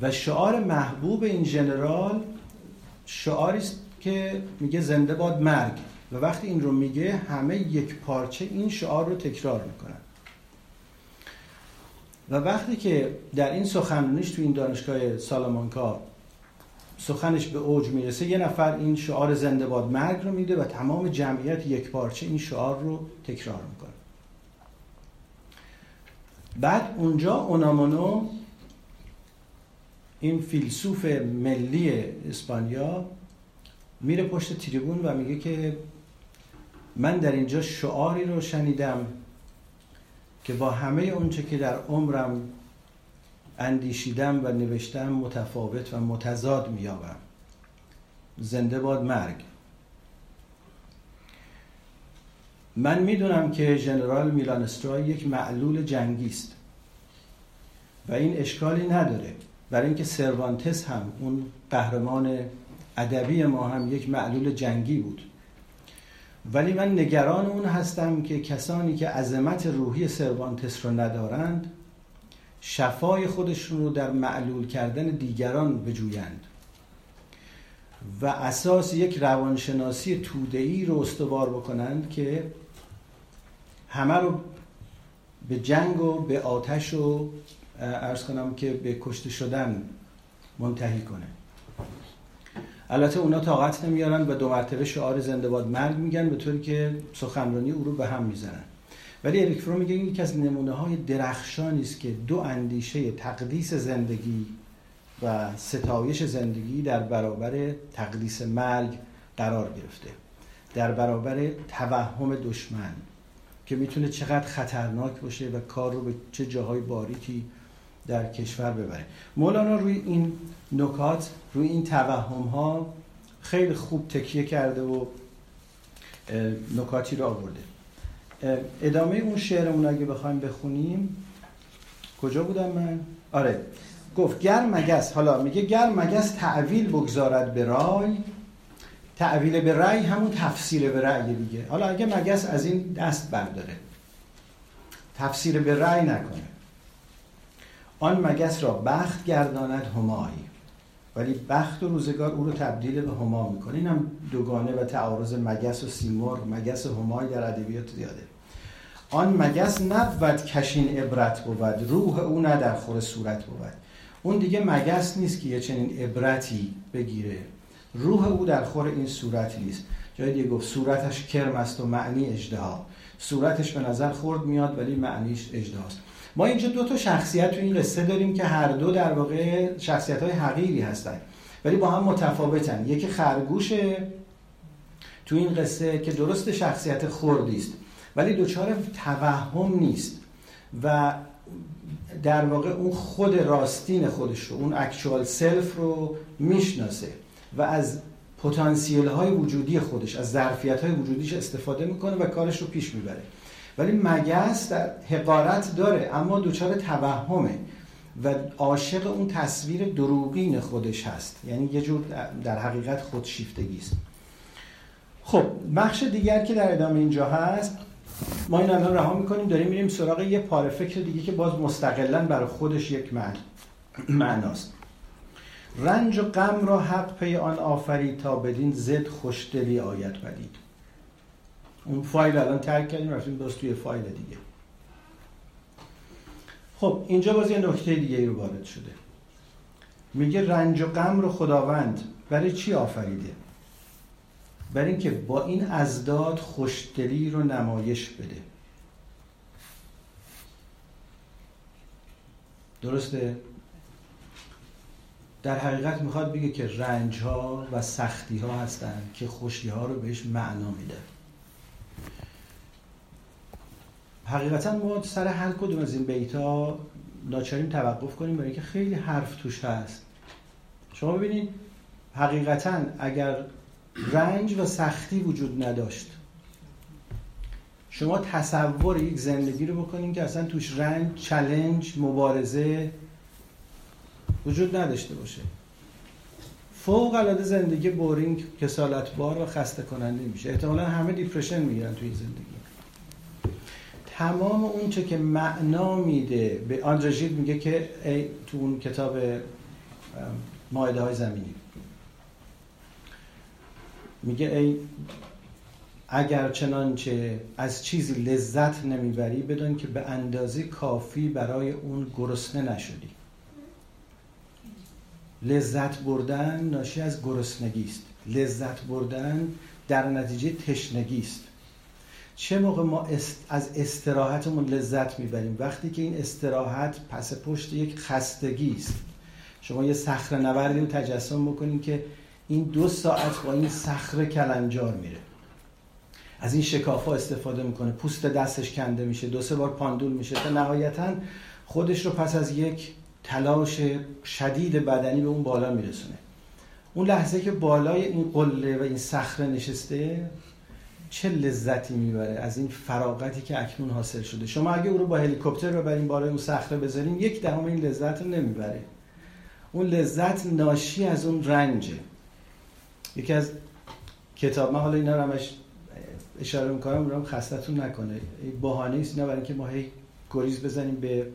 و شعار محبوب این جنرال شعاری است که میگه زنده باد مرگ. و وقتی این رو میگه همه یک پارچه این شعار رو تکرار می‌کنن. و وقتی که در این سخنرانیش تو این دانشگاه سالامانکا سخنش به اوج می‌رسه یه نفر این شعار زنده باد مرگ رو میده و تمام جمعیت یک پارچه این شعار رو تکرار می‌کنه. بعد اونجا اونامونو این فیلسوف ملی اسپانیا میره پشت تریبون و میگه که من در اینجا شعاری رو شنیدم که با همه اونچه که در عمرم اندیشیدم و نوشتم متفاوت و متضاد میابم زنده باد مرگ. من می‌دونم که ژنرال میلان استرای یک معلول جنگی است و این اشکالی نداره. برای اینکه سروانتس هم اون قهرمان ادبی ما هم یک معلول جنگی بود. ولی من نگران اون هستم که کسانی که عظمت روحی سروانتس رو ندارند شفای خودشون رو در معلول کردن دیگران بجویند. و اساس یک روانشناسی تودهی رو استوار بکنند که همه رو به جنگ و به آتش و ارز کنم که به کشته شدن منتهی کنه. البته اونا طاقت نمیارن و دو مرتبه شعار زنده باد مرگ میگن به طوری که سخنرانی او رو به هم می‌زنن. ولی اریک فرو میگه این یکی از نمونه های درخشانی است که دو اندیشه تقدیس زندگی و ستایش زندگی در برابر تقدیس مرگ قرار گرفته. در برابر توهم دشمن که می‌تونه چقدر خطرناک باشه و کار رو به چه جاهای باریکی در کشور ببره. مولانا روی این نکات روی این توهم ها خیلی خوب تکیه کرده و نکاتی رو آورده. ادامه اون شعرمون اگه بخوایم بخونیم. کجا بودم من؟ آره. گفت گر مگس حالا میگه گر مگس تعویل بگذارد به رای تعویل به رای همون تفسیر به رأی دیگه. حالا اگه مگس از این دست برداره. تفسیر به رأی نکنه. آن مگس را بخت گرداند همایی ولی بخت و روزگار او رو تبدیل به هما می‌کنه. این هم دوگانه و تعارض مگس و سیمور مگس و همایی در ادبیات زیاده. آن مگس نبود کشین عبرت بود روح او نه در خور صورت بود. اون دیگه مگس نیست که یه چنین عبرتی بگیره. روح او در خور این صورت نیست. جای دیگه گفت صورتش کرم است و معنی اجدها صورتش به نظر خورد میاد ولی معنیش اجدهاست ما اینجا دو تا شخصیت تو این قصه داریم که هر دو در واقع شخصیت های حقیری هستن. ولی با هم متفاوتن. یکی خرگوشه تو این قصه که درست شخصیت خوردی است ولی دچار توهم نیست و در واقع اون خود راستین خودش رو اون اکچوال سلف رو می‌شناسه و از پتانسیل های وجودی خودش از ظرفیت های وجودیش استفاده می‌کنه و کارش رو پیش می‌بره. ولی مگس در حقارت داره اما دچار توهمه و عاشق اون تصویر دروغین خودش هست. یعنی یه جور در حقیقت خودشیفتگی است خب بخش دیگر که در ادامه اینجا هست ما این الان رها می‌کنیم داریم میریم سراغ یه پاره فکر دیگه که باز مستقلا برای خودش یک معناست. رنج و غم را حق پی آن آفرید تا بدین زد خوشدلی آید بدید اون فایل الان ترک کردیم رفتیم باز توی فایل دیگه. خب اینجا باز یه نکته دیگه ای رو وارد شده. میگه رنج و غم رو خداوند برای چی آفریده؟ برای اینکه با این ازداد خوشدلی رو نمایش بده. درسته؟ در حقیقت می‌خواد بگه که رنج ها و سختی ها هستن که خوشی ها رو بهش معنا میده. حقیقتا ما سر هر کدوم از این بیت ها ناچاریم توقف کنیم برای اینکه خیلی حرف توش هست. شما ببینید حقیقتا اگر رنج و سختی وجود نداشت شما تصور یک زندگی رو بکنید که اصلا توش رنج، challenge، مبارزه وجود نداشته باشه. فوق العاده زندگی boring کسالت بار و خسته کننده میشه. احتمالا همه depression می‌گیرن توی زندگی. تمام اون چه که معنا میده به آندرژید میگه که ای تو اون کتاب مایده های زمینی. میگه ای اگر چنانچه از چیزی لذت نمی‌بری بدون که به اندازه کافی برای اون گرسنه نشدی. لذت بردن ناشی از گرسنگی است. لذت بردن در نتیجه تشنگی است. چه موقع ما از استراحتمون لذت می‌بریم؟ وقتی که این استراحت پس پشت یک خستگی است. شما یه صخره نوردی رو تجسم بکنین که این دو ساعت با این صخره کلنجار میره. از این شکافا استفاده می‌کنه. پوست دستش کنده میشه. دو سه بار پاندول میشه. تا نهایتا خودش رو پس از یک تلاش شدید بدنی به اون بالا میرسونه. اون لحظه که بالای این قله و این صخره نشسته چه لذتی می‌بره از این فراغتی که اکنون حاصل شده؟ شما اگه او رو با هلیکوپتر ببرین بالای اون صخره بذارین یک دهم این لذت رو نمی‌بره. اون لذت ناشی از اون رنجه. یکی از کتاب من حالا اینا رو همش اشاره می‌کنم اونم خستتون نکنه. بهانه است اینا برای اینکه ما هی گریز بزنیم به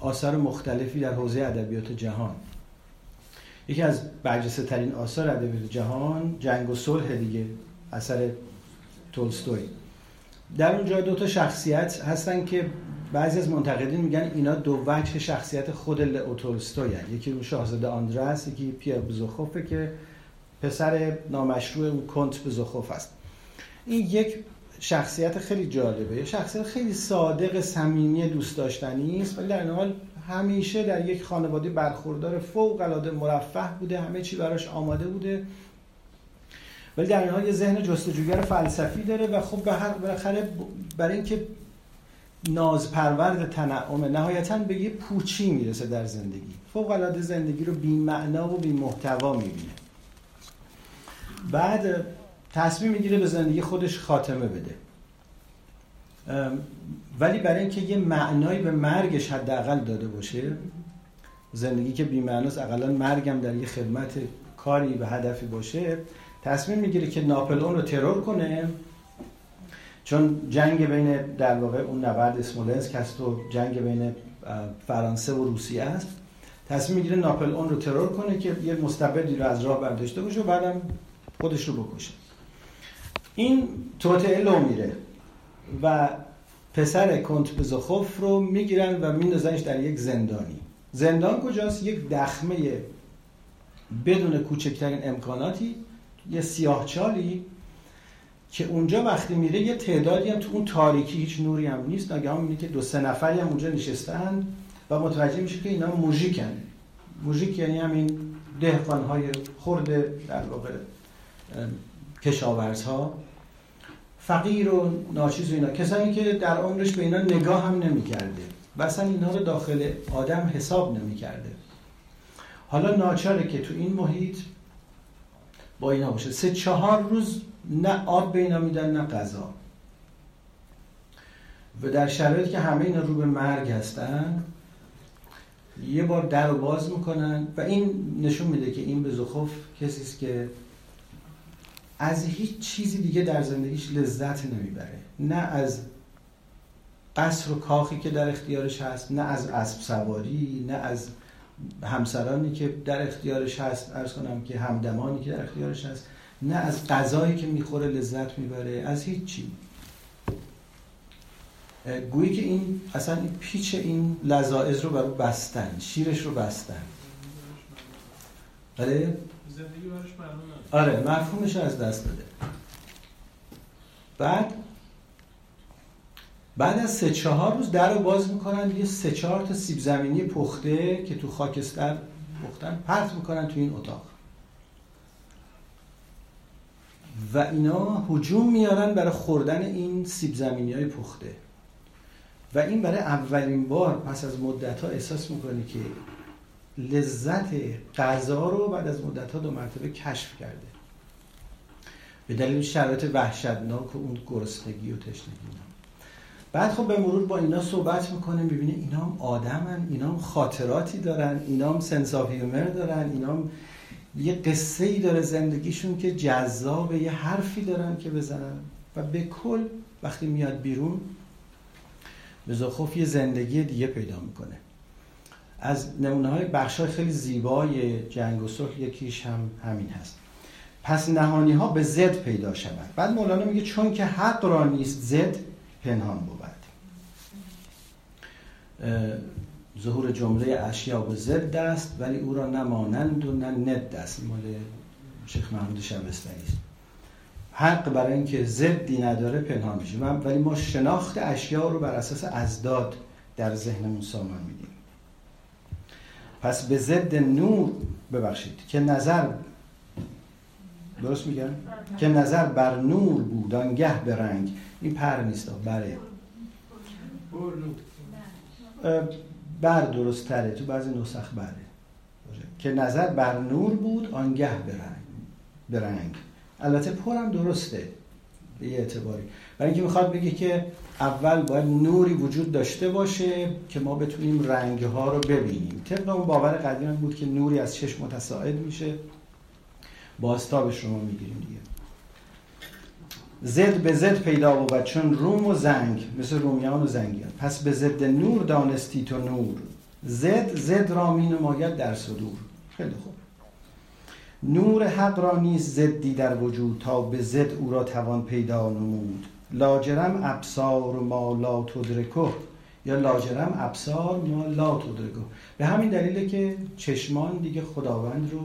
آثار مختلفی در حوزه ادبیات جهان. یکی از برجسته ترین آثار ادبیات جهان جنگ و صلح دیگه. اثر تولستوی. در اونجا دو تا شخصیت هستن که بعضی از منتقدین میگن اینا دو وجه شخصیت خود لئو تولستوی هن. یکی اون شاهزاده آندرس یکی پیر بزوخوفه که پسر نامشروع اون کنت بزوخوف است این یک شخصیت خیلی جالبه. شخصیت خیلی صادق صمیمی دوست داشتنی است ولی در حال همیشه در یک خانواده برخوردار فوق العاده مرفه بوده همه چی براش آماده بوده. ولی در این ذهن جستجوگر فلسفی داره و خب به هر بالاخره برای اینکه نازپرورد تنعم نهایتا به یه پوچی می‌رسه در زندگی. فوق العاده زندگی رو بی معنا و بی محتوا می‌بینه. بعد تصمیم می‌گیره به زندگی خودش خاتمه بده. ولی برای اینکه یه معنایی به مرگش حداقل داده باشه زندگی که بی معناست اقلا مرگم در یه خدمت کاری به هدفی باشه تصمیم می‌گیره که ناپلئون رو ترور کنه چون جنگ بین در واقع اون نبرد اسمولنسک هست و جنگ بین فرانسه و روسیه است تصمیم می‌گیره ناپلئون رو ترور کنه که یه مستبدی رو از راه برداشته باشه و بعدم خودش رو بکشه. این توطعه لو میره و پسر کنت بزخوف رو می‌گیرن و میندازنش در یک زندانی. زندان کجاست؟ یک دخمه بدون کوچکترین امکاناتی یه سیاه چالی که اونجا وقتی میره یه تعدادی هم تو اون تاریکی هیچ نوری هم نیست. ناگهان می‌بینه که دو سه نفری هم اونجا نشستن و متوجه میشه که اینا موژیکن. موژیک یعنی همین دهقان های خورده در واقع کشاورزها. فقیر و ناچیز و اینا. کسانی که در عمرش به اینا نگاه هم نمی‌کرده و اصلا اینا رو داخل آدم حساب نمی‌کرده. حالا ناچاره که تو این محیط با اینا باشه سه چهار روز نه آب به اینا میدن نه غذا. و در شرایطی که همه اینا رو به مرگ هستن یه بار در باز می‌کنن و این نشون میده که این به زخوف کسی است که از هیچ چیزی دیگه در زندگیش لذت نمی‌بره. نه از قصر و کاخی که در اختیارش هست نه از اسب سواری نه از همسرانی که در اختیارش هست ارز کنم که همدمانی که در اختیارش هست نه از غذایی که می‌خوره لذت می‌بره از هیچی. گویی که این اصلا این پیچ این لذائز رو برای بستن شیرش رو بستن. بله؟ زندگی آره مفهومش از دست داده بعد بعد از سه چهار روز در رو باز می‌کنن یه سه چهار تا سیب زمینی پخته که تو خاکستر پختن پرت می‌کنن تو این اتاق. و اینا حجوم میارن برای خوردن این سیب زمینی های پخته. و این برای اولین بار پس از مدت ها احساس می‌کنه که لذت غذا رو بعد از مدت ها دو مرتبه کشف کرده. به دلیل شرایط وحشتناک و اون گرسنگی و تشنگی بعد خب به مرور با اینا صحبت می‌کنه می‌بینه اینا هم آدمن اینا هم خاطراتی دارن اینا هم سنس دارن اینا هم یه قصه ای داره زندگیشون که جذاب یه حرفی دارن که بزنن. و به کل وقتی میاد بیرون به زخوف یه زندگی دیگه پیدا می‌کنه. از نمونه های بخش خیلی زیبای جنگ و صلح یکیش هم همین هست. پس نهانی ها به زد پیدا شود بعد مولانا میگه چون که حق را نیست زد پنهان بود. ظهور جمله اشیا به ضد است ولی او را نه و نه ند است مال شیخ محمود شبستری است. حق برای اینکه ضدی نداره پنهان میشه. ولی ما شناخت اشیا رو بر اساس ازداد در ذهنمون سامان میدیم. پس به ضد نور ببخشید. که نظر درست میگم؟ که نظر بر نور بود آنگه به رنگ. این پر نیست. بره بر درست تره تو بعضی نسخ بره. که نظر بر نور بود آنگه به رنگ البته پرم درسته به یه اعتباری. برای اینکه می‌خواد بگه که اول باید نوری وجود داشته باشه که ما بتونیم رنگ ها رو ببینیم. طبق اون باور قدیم بود که نوری از چشم متساعد میشه. بازتابش رو ما می‌گیریم دیگه. زد به زد پیدا بود چون روم و زنگ مثل رومیان و زنگیان پس به زد نور دانستی تو نور. زد زد را می نماید در صدور. خیلی خوب. نور حق را نیز زدی در وجود تا به زد او را توان پیدا نمود. لاجرم ابصار ما لا تدرکه. یا لاجرم ابصار ما لا تدرکه. به همین دلیله که چشمان دیگه خداوند رو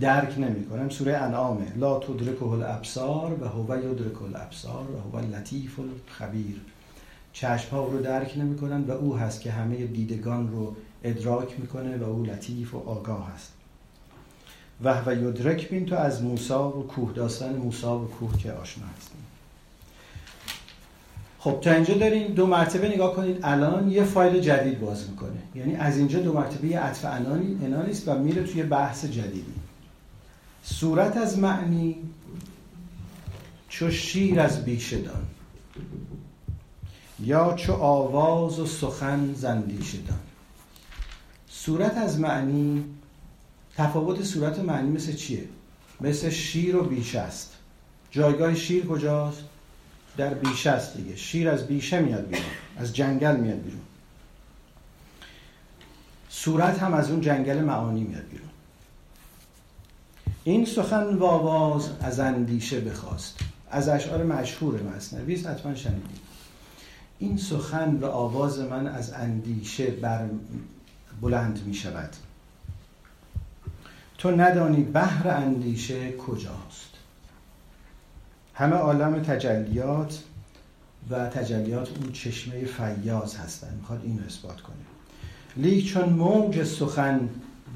درک نمی‌کنم. سوره انعامه لا تدرکه الابصار و هو یدرک الابصار و هو لطیف الخبیر. چشم ها رو درک نمی‌کنن و او هست که همه دیدگان رو ادراک می‌کنه و او لطیف و آگاه هست و و یدرک بین تو از موسا و کوه. داستان موسا و کوه که آشنا هستیم. خب تا اینجا داریم. دو مرتبه نگاه کنید. الان یه فایل جدید باز می‌کنه. یعنی از اینجا دو مرتبه یه عطف انانی است و میره توی بحث جدیدی. صورت از معنی چو شیر از بیشه دان یا چو آواز و سخن زندیشه دان. صورت از معنی تفاوت صورت و معنی مثل چیه؟ مثل شیر و بیشه است. جایگاه شیر کجاست؟ در بیشه است دیگه. شیر از بیشه میاد بیرون از جنگل میاد بیرون. صورت هم از اون جنگل معانی میاد بیرون. این سخن و آواز از اندیشه بخواست. از اشعار مشهور مصنوی حتما شنیدید این سخن و آواز من از اندیشه بر بلند می شود. تو ندانی بحر اندیشه کجاست. همه عالم تجلیات و تجلیات اون چشمه فیاض هستن. می‌خواد این رو اثبات کنه. لیک چون موج سخن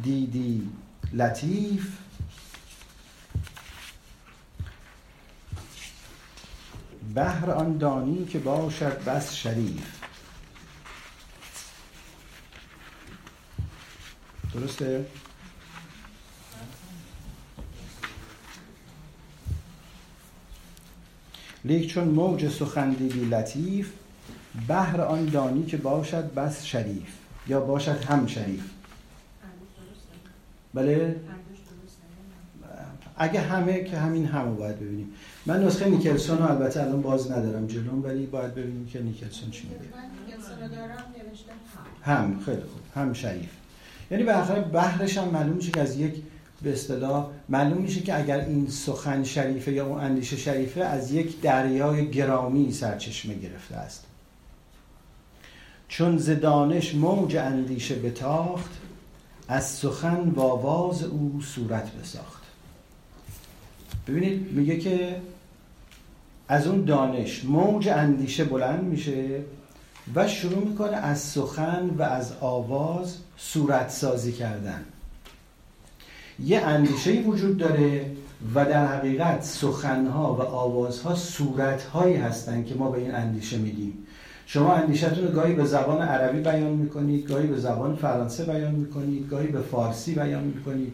دیدی لطیف بهر آن دانی که باشد بس شریف. درسته؟ لیک چون موج سخندیدی لطیف بهر آن دانی که باشد بس شریف. یا باشد هم شریف. بله؟ اگه همه که همین همو باید ببینیم. من نسخه نیکلسون رو البته الان باز ندارم جلوم ولی باید ببینیم که نیکلسون چی میگه. هم. خیلی خوب. هم شریف. یعنی به بحرش هم معلوم میشه که از یک به اصطلاح معلوم میشه که اگر این سخن شریفه یا اون اندیشه شریفه از یک دریای گرامی سرچشمه گرفته است. چون زدانش موج اندیشه بتاخت از سخن و آواز او صورت بساخت. ببینید میگه که از اون دانش موج اندیشه بلند میشه و شروع می‌کنه از سخن و از آواز صورت سازی کردن. یه اندیشه وجود داره و در حقیقت سخنها و آوازها صورتهایی هستند که ما به این اندیشه میدیم شما اندیشتون رو گاهی به زبان عربی بیان می‌کنید گاهی به زبان فرانسه بیان می‌کنید گاهی به فارسی بیان می‌کنید.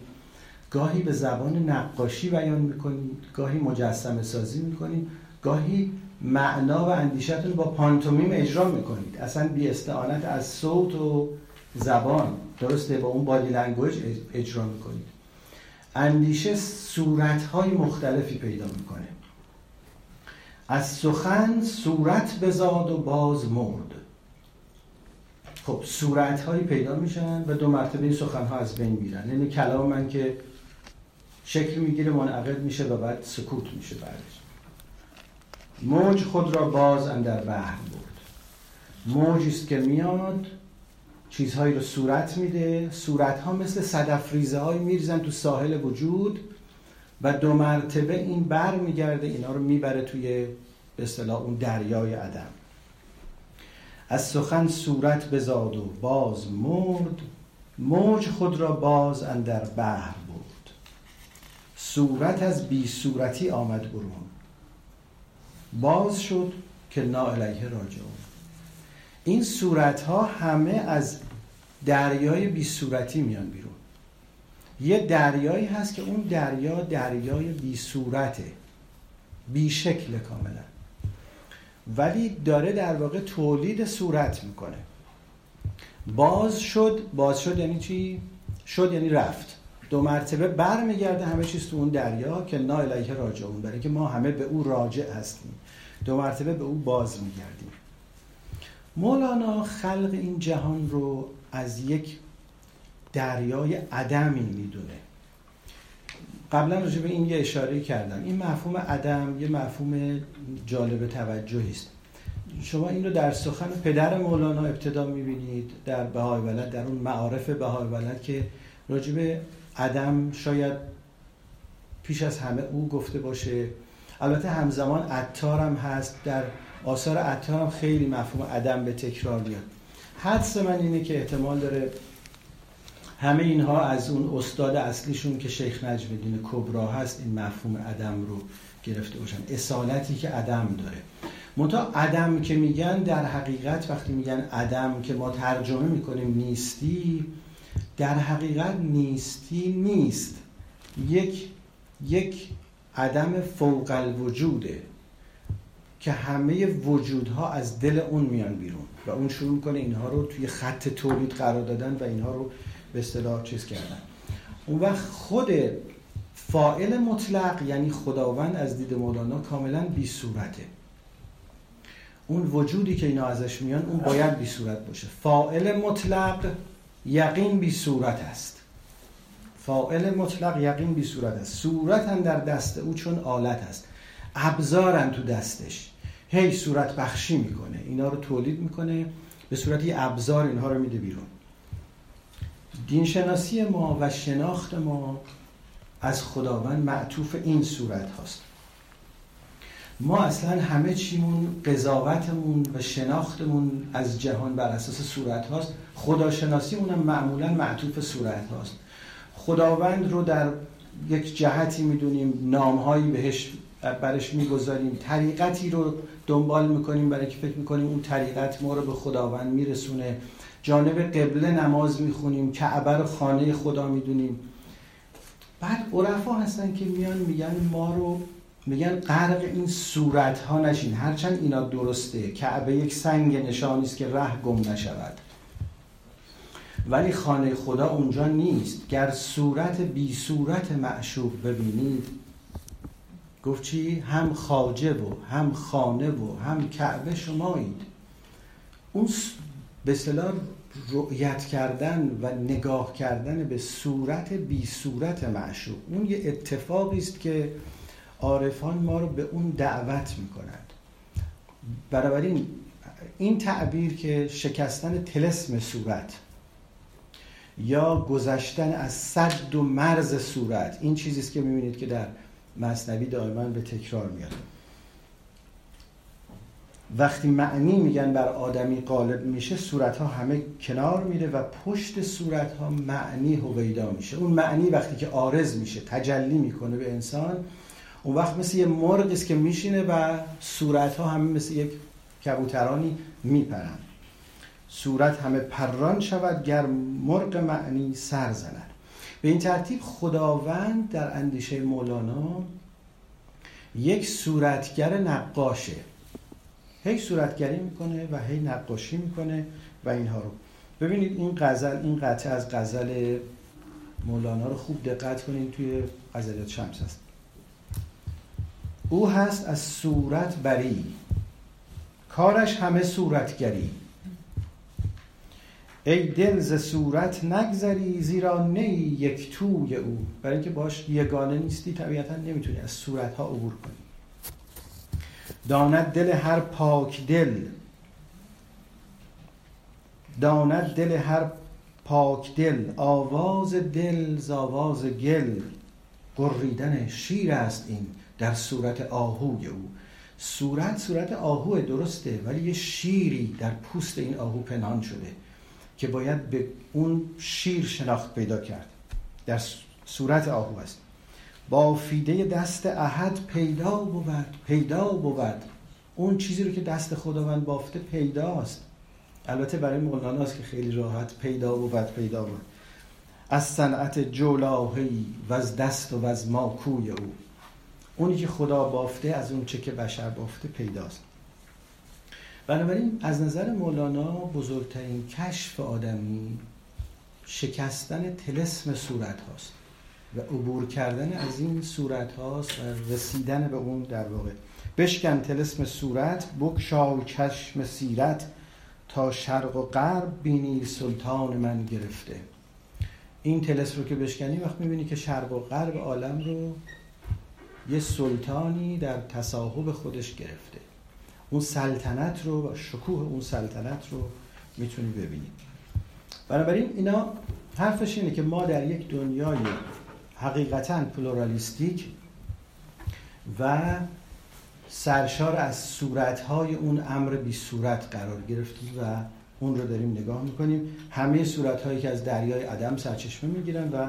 گاهی به زبان نقاشی بیان می‌کنید گاهی مجسمه سازی می‌کنید. گاهی معنا و اندیشتون با پانتومیم اجرا می‌کنید. اصلا بی استعانت از صوت و زبان درسته با اون body language اجرا می‌کنید. اندیشه صورتهای مختلفی پیدا می‌کنه. از سخن صورت بزاد و باز مرد. خب صورتهایی پیدا میشن و دو مرتبه این سخنها از بین میرن. یعنی کلام من که شکل می‌گیره منعقد میشه و بعد سکوت میشه بعدش. موج خود را باز اندر بحر برد. موجی است که میاد چیزهایی رو صورت میده. صورت ها مثل صدف ریزه های میریزن تو ساحل وجود و دو مرتبه این بر میگرده اینا رو می‌بره توی به اصطلاح اون دریای عدم. از سخن صورت بزاد و باز مرد موج خود را باز اندر بحر برد. صورت از بی صورتی آمد برون. باز شد که نا الیه راجعون. این صورت ها همه از دریای بی صورتی میان بیرون. یه دریایی هست که اون دریا دریای بی صورته. بی شکل کاملا. ولی داره در واقع تولید صورت می‌کنه. باز شد باز شد یعنی چی؟ شد یعنی رفت. دو مرتبه برمیگرده همه چیز تو اون دریا که نا الیه راجعون برای که ما همه به او راجع هستیم. دو مرتبه به او باز میگردیم. مولانا خلق این جهان رو از یک دریای عدمی می‌دونه. قبلا راجع به این یه اشاره کردم. این مفهوم عدم یه مفهوم جالب توجهی است. شما این رو در سخن پدر مولانا ابتدا می‌بینید در بهای ولد در اون معارف بهای ولد که راجع عدم شاید پیش از همه او گفته باشه. البته همزمان عطار هم هست. در آثار عطار هم خیلی مفهوم عدم به تکرار میاد. حدس من اینه که احتمال داره همه اینها از اون استاد اصلیشون که شیخ نجم الدین کبرا هست این مفهوم عدم رو گرفته باشن. اصالتی که عدم داره. منتها عدم که میگن در حقیقت وقتی میگن عدم که ما ترجمه می‌کنیم نیستی در حقیقت نیستی نیست. یک یک عدم فوق الوجوده که همه وجودها از دل اون میان بیرون و اون شروع کنه اینها رو توی خط تولید قرار دادن و اینها رو به اصطلاح چیز کردن. اون وقت خود فائل مطلق یعنی خداوند از دید مولانا کاملا بی صورته. اون وجودی که اینا ازش میان اون باید بی صورت باشه. فائل مطلق یقین بی صورت است. فائل مطلق یقین بی صورت است. صورت هم در دست او چون آلت است. ابزارن تو دستش. هی صورت بخشی می‌کنه. اینا رو تولید می‌کنه. به صورت یه ابزار اینها رو میده بیرون. دینشناسی ما و شناخت ما از خداوند معطوف این صورت هاست. ما اصلا همه چیمون قضاوتمون و شناختمون از جهان بر اساس صورت هاست. خداشناسی اونم معمولا معطوف صورت هاست. خداوند رو در یک جهتی می‌دونیم نامهایی بهش برش می‌گذاریم طریقتی رو دنبال می‌کنیم برای که فکر می‌کنیم اون طریقت ما رو به خداوند میرسونه. جانب قبله نماز می‌خونیم کعبه خانه خدا می‌دونیم. بعد عرفا هستن که میان میگن ما رو میگن غرق این صورت ها نشین. هرچند اینا درسته. کعبه یک سنگ نشانی است که ره گم نشود. ولی خانه خدا اونجا نیست. گر صورت بی صورت معشوق ببینید گفت چی؟ هم خاجه و هم خانه و هم کعبه شمایید. اون به اصطلاح رؤیت کردن و نگاه کردن به صورت بی صورت معشوق. اون یه اتفاقی است که عارفان ما رو به اون دعوت می‌کنند بنابراین این تعبیر که شکستن تلسم صورت یا گذشتن از صد و مرز صورت این چیزی است که می‌بینید که در مصنوی دائما به تکرار میاد. وقتی معنی میگن بر آدمی غالب میشه صورت ها همه کنار میره و پشت صورت ها معنی هویدا میشه. اون معنی وقتی که آرز میشه تجلی می‌کنه به انسان اون وقت مثل یه مرغ است که میشینه و صورت ها همه مثل یک کبوترانی میپرن. صورت همه پران شود گر مرغ معنی سر زند. به این ترتیب خداوند در اندیشه مولانا یک صورتگر نقاشه. هی صورتگری می‌کنه و هی نقاشی می‌کنه و اینها رو. ببینید این غزل این قطعه از غزل مولانا رو خوب دقت کنید توی غزلیات شمس هست. او هست از صورت بری. کارش همه صورتگری. ای دل ز صورت نگذری زیرا نی یک توی او. برای اینکه باش یگانه نیستی طبیعتا نمی‌تونی از صورت ها عبور کنی. داند دل هر پاک دل. داند دل هر پاک دل. آواز دل ز آواز گل. گریدن شیر است این. در صورت آهوی او. صورت صورت آهو درسته ولی یه شیری در پوست این آهو پنهان شده که باید به اون شیر شناخت پیدا کرد. در صورت آهو است. با فیده دست احد پیدا بود پیدا بود. اون چیزی رو که دست خداوند بافته پیداست. البته برای مولانا است که خیلی راحت پیدا بود پیدا بود. از صنعت جولاهی و از دست و از ماکوی او. اونی که خدا بافته از اون چه که بشر بافته پیداست. بنابراین از نظر مولانا بزرگترین کشف آدمی شکستن تلسم صورت هاست و عبور کردن از این صورت هاست و رسیدن به اون در واقع. بشکن تلسم صورت بکشای کشم سیرت تا شرق و غرب بینی سلطان من گرفته. این تلس رو که بشکنی وقت می‌بینی که شرق و غرب عالم رو یه سلطانی در تصاحب خودش گرفته. اون سلطنت رو و شکوه اون سلطنت رو می‌تونی ببینی. بنابراین اینا حرفش اینه که ما در یک دنیای حقیقتا پلورالیستیک و سرشار از صورتهای اون امر بی صورت قرار گرفتیم و اون رو داریم نگاه می‌کنیم. همه صورتهایی که از دریای عدم سرچشمه می‌گیرن و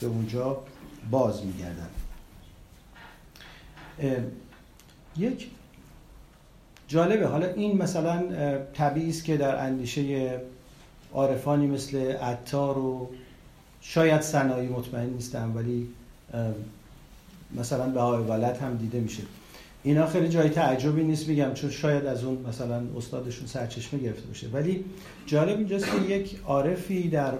به اونجا باز میگردن. یک جالبه. حالا این مثلا طبیعی است که در اندیشه عارفانی مثل عطار و شاید صنایع مطمئن نیستم ولی مثلا به ولد هم دیده میشه. اینا خیلی جای تعجبی نیست میگم چون شاید از اون مثلا استادشون سرچشمه گرفته باشه. ولی جالب اینجاست که یک عارفی در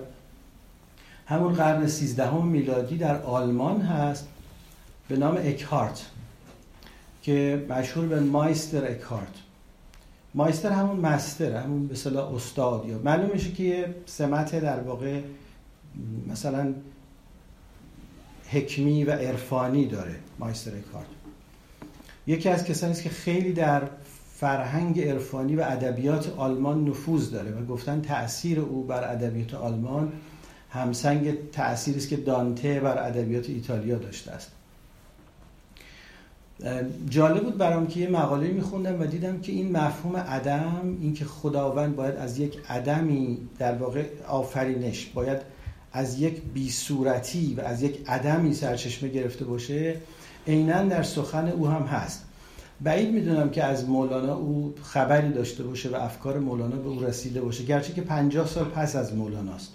همون قرن سیزدهم میلادی در آلمان هست به نام اکهارت. که مشهور به مایستر اکهارت. مایستر همون مستر همون به صلاح استاد یا معلوم میشه که یه سمت در واقع مثلا حکمی و عرفانی داره مایستر اکهارت. یکی از کسانی است که خیلی در فرهنگ عرفانی و ادبیات آلمان نفوذ داره و گفتن تاثیر او بر ادبیات آلمان همسنگ تأثیری است که دانته بر ادبیات ایتالیا داشته است. جالب بود برام که یه مقاله میخوندم و دیدم که این مفهوم عدم اینکه خداوند باید از یک عدمی در واقع آفرینش باید از یک بیصورتی و از یک عدمی سرچشمه گرفته باشه عینا در سخن او هم هست. بعید می‌دونم که از مولانا او خبری داشته باشه و افکار مولانا به او رسیده باشه. گرچه که 50 سال پس از مولاناست.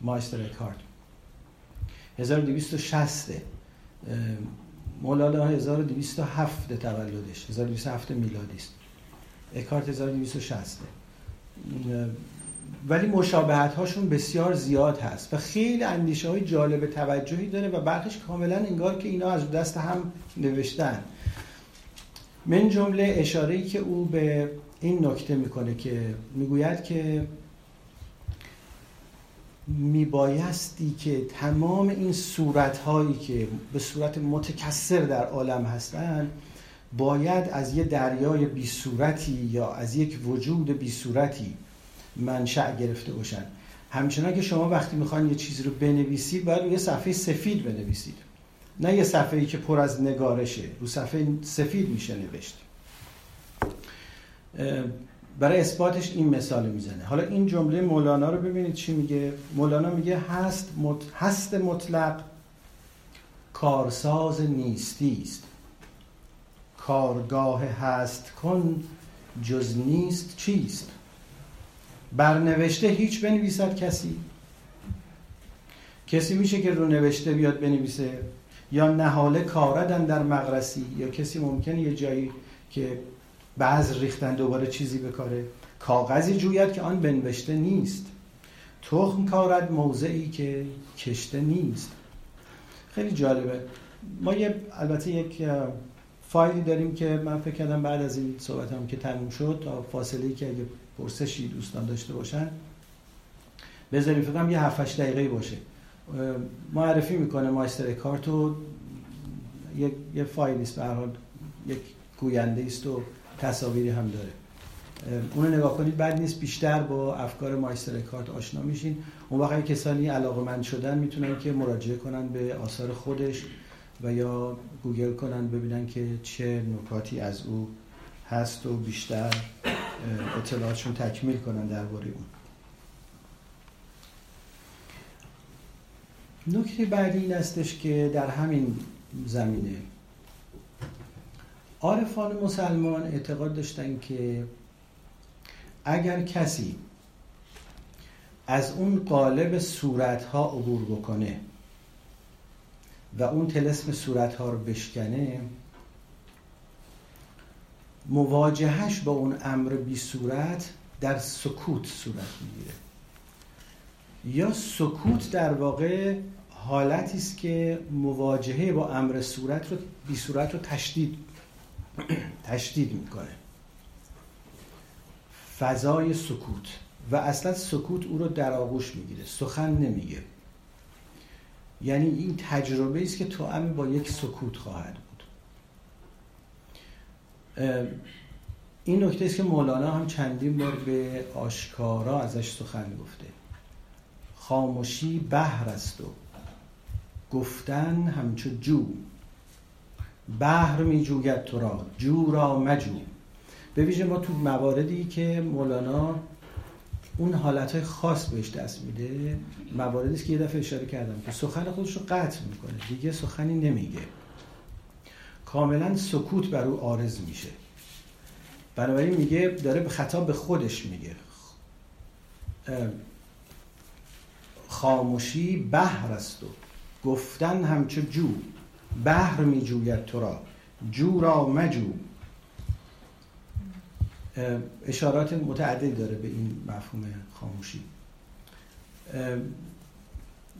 مایستر اکارت 1260 مولانا 1207 تولدش 1207 میلادی است. اکارت 1260 ولی مشابهت هاشون بسیار زیاد هست و خیلی اندیشه های جالب توجهی داره و برخش کاملا انگار که اینا از دست هم نوشتن. من جمله اشاره که او به این نکته می‌کنه که می‌گوید که میبایستی که تمام این صورت هایی که به صورت متکسر در عالم هستند باید از یه دریای بی صورتی یا از یک وجود بی صورتی منشأ گرفته باشن. همچنان که شما وقتی می‌خوان یه چیزی رو بنویسید باید یه صفحه سفید بنویسید. نه یه صفحه ای که پر از نگارشه رو صفحه سفید میشه نوشت. برای اثباتش این مثال می‌زنه. حالا این جمله مولانا رو ببینید چی میگه. مولانا میگه هست مت... هست مطلق کارساز نیستی است. کارگاه هست کن جز نیست چیست؟ برنوشته هیچ بنویسد کسی. کسی میشه که رو نوشته بیاد بنویسه؟ یا نهاله کاردن در مغرسی؟ یا کسی ممکنه یه جایی که بعض ریختن دوباره چیزی بکاره کاغذی جوید که آن بنوشته نیست. تخم کارد موضعی که کشته نیست. خیلی جالبه. ما یه البته یک فایلی داریم که من فکر کردم بعد از این صحبت هم که تموم شد تا فاصله که اگه پرسشی دوستان داشته باشن بذاریم فکرم یه 7 دقیقه باشه. معرفی می‌کنه مایستر کارتو یه, یه فایلی است به یک گوینده است و تصاویری هم داره. اونو نگاه کنید بعد نیست بیشتر با افکار مایستر کارت آشنا میشین. اون وقت کسانی علاقه مند شدن می‌تونن که مراجعه کنن به آثار خودش و یا گوگل کنن ببینن که چه نکاتی از او هست و بیشتر اطلاعاتشون تکمیل کنن درباره اون. نکته بعدی این استش که در همین زمینه عارفان مسلمان اعتقاد داشتن که اگر کسی از اون قالب صورت ها عبور بکنه و اون تلسم صورت ها رو بشکنه مواجهش با اون امر بی صورت در سکوت صورت می‌گیره. یا سکوت در واقع حالتی است که مواجهه با امر صورت رو بی صورت رو تشدید تشدید می‌کنه. فضای سکوت. و اصلا سکوت او رو در آغوش می‌گیره. سخن نمیگه. یعنی این تجربه است که تو با یک سکوت خواهد بود. این نکته است که مولانا هم چندین بار به آشکارا ازش سخن گفته. خاموشی بحر است و گفتن همچو جو. بحر می جوید تو را جو را مجو به ویژه ما تو مواردی که مولانا اون حالت خاص بهش دست میده مواردی که یه دفعه اشاره کردم که سخن خودش رو قطع می‌کنه دیگه سخنی نمیگه. کاملا سکوت بر او آرز میشه. بنابراین میگه داره به خطاب به خودش میگه. خاموشی بحر است و گفتن همچو جو. بحر میجوید تو را. جو را مجو. اشارات متعدد داره به این مفهوم خاموشی.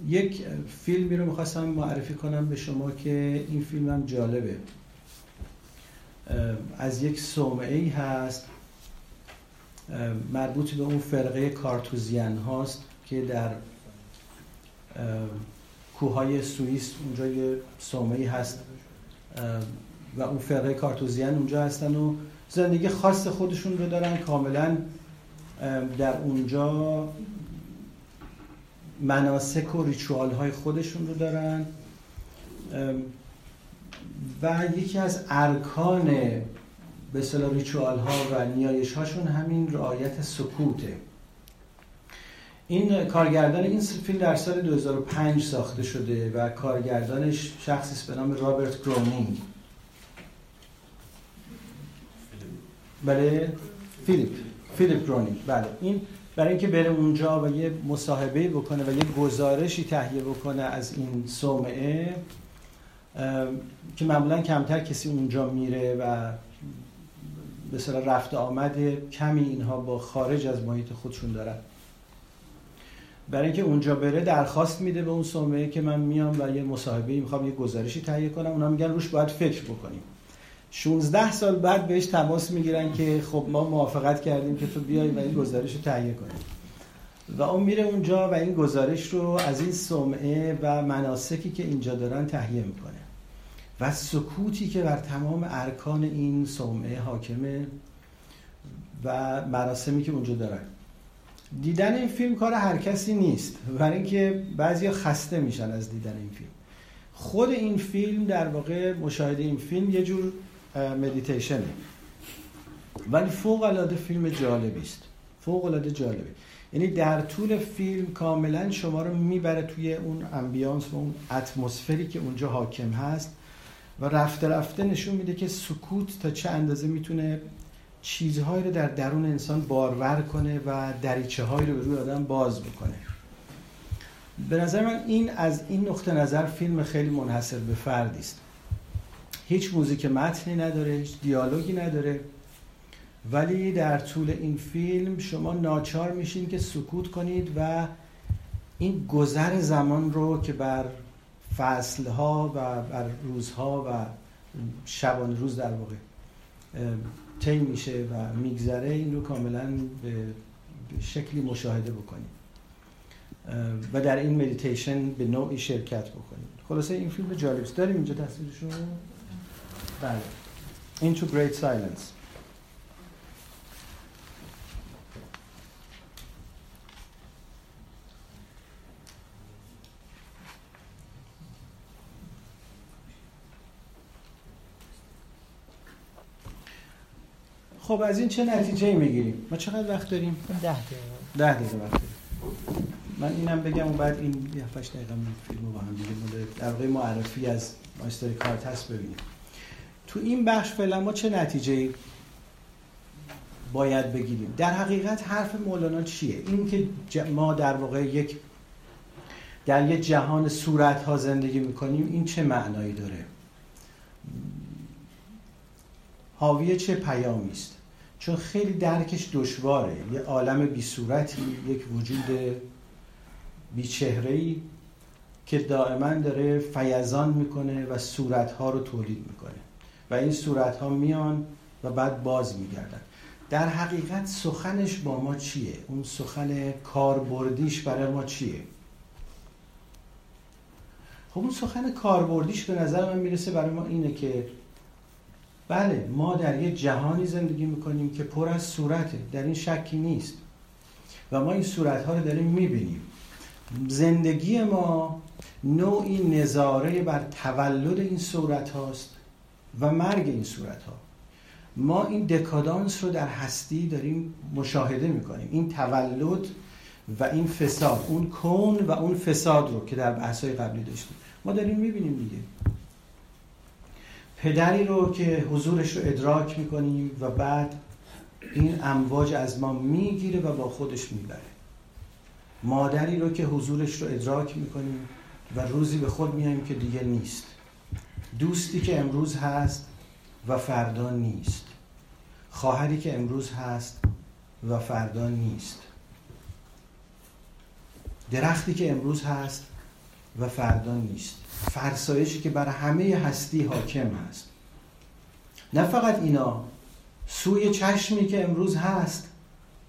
یک فیلمی رو می‌خواستم معرفی کنم به شما که این فیلم هم جالبه. از یک صومعه ای هست مربوط به اون فرقه کارتوزیان هاست که در کوههای سوئیس اونجا یه صومعه هست و اون فرقه کارتوزیان اونجا هستن و زندگی خاص خودشون رو دارن. کاملا در اونجا مناسک و ریچوال های خودشون رو دارن. و یکی از ارکان به اصطلاح ritual ها و نیایش هاشون همین رعایت سکوته. این کارگردان این فیلم در سال 2005 ساخته شده و کارگردانش شخصی به نام رابرت گرونینگ بله فیلیپ فیلیپ گرونینگ بله این برای اینکه بره اونجا و یه مصاحبه بکنه و یه گزارشی تهیه بکنه از این صومعه که معمولا کمتر کسی اونجا میره و به رفت آمد کمی اینها با خارج از محیط خودشون دارن. برای اینکه اونجا بره درخواست میده به اون صومعه که من میام و یه مصاحبه می‌خوام یه گزارشی تهیه کنم. اونا میگن روش باید فکر بکنیم. 16 سال بعد بهش تماس می‌گیرن که خب ما موافقت کردیم که تو بیای و این گزارش رو تهیه کنیم و اون میره اونجا و این گزارش رو از این سمعه و مناسکی که اینجا دارن تهیه می‌کنه. و سکوتی که بر تمام ارکان این سمعه حاکمه و مراسمی که اونجا دارن. دیدن این فیلم کار هر کسی نیست. برای اینکه بعضیا خسته میشن از دیدن این فیلم. خود این فیلم در واقع مشاهده این فیلم یه جور مدیتیشنه ولی فوق العاده فیلم جالبی است. فوق العاده جالبه یعنی در طول فیلم کاملا شما رو می‌بره توی اون امبیانس و اون اتمسفری که اونجا حاکم هست و رفته رفته نشون میده که سکوت تا چه اندازه می‌تونه چیزهایی رو در درون انسان بارور کنه و دریچه هایی رو به روی آدم باز بکنه. به نظر من این از این نقطه نظر فیلم خیلی منحصر به فردی است. هیچ موزیک متنی نداره هیچ دیالوگی نداره. ولی در طول این فیلم شما ناچار میشین که سکوت کنید و این گذر زمان رو که بر فصلها و بر روزها و شبان روز در واقع طی میشه و میگذره این رو کاملا به شکلی مشاهده بکنید و در این مدیتیشن به نوعی شرکت بکنید خلاصه این فیلم جالب داریم اینجا تصویرشون بله. Into Great Silence. خب از این چه نتیجه می‌گیریم؟ ما چقدر وقت داریم؟ ده دقیقه. ده دقیقه وقت داریم. من اینم بگم و بعد این یه هفتش دقیقه من فیلم رو با هم دیگه در واقع معرفی از ماستر کارت هست ببینیم. تو این بخش فعلا ما چه نتیجه باید بگیریم؟ در حقیقت حرف مولانا چیه؟ این که ما در واقع یک در یک جهان صورت ها زندگی می‌کنیم این چه معنایی داره؟ حاوی چه پیامی است؟ چون خیلی درکش دشواره یه عالم بی صورتی یک وجود بی چهره که دائما داره فیضان می‌کنه و صورتها رو تولید می‌کنه و این صورتها میان و بعد باز میگردن در حقیقت سخنش با ما چیه؟ اون سخن کاربردیش برای ما چیه؟ خب اون سخن کاربردیش به نظر من می‌رسه برای ما اینه که بله ما در یه جهانی زندگی می‌کنیم که پر از صورته در این شکی نیست. و ما این صورت ها رو داریم می‌بینیم. زندگی ما نوعی نظاره بر تولد این صورت هاست و مرگ این صورت ها ما این دکادانس رو در هستی داریم مشاهده می‌کنیم. این تولد و این فساد اون کون و اون فساد رو که در بحثای قبلی داشتیم. ما داریم می‌بینیم دیگه. پدری رو که حضورش رو ادراک می‌کنیم و بعد این امواج از ما می‌گیره و با خودش می‌بره. مادری رو که حضورش رو ادراک می‌کنیم و روزی به خود میاییم که دیگه نیست. دوستی که امروز هست و فردا نیست. خواهری که امروز هست و فردا نیست. درختی که امروز هست و فردا نیست. فرسایشی که بر همه هستی حاکم هست. نه فقط اینا سوی چشمی که امروز هست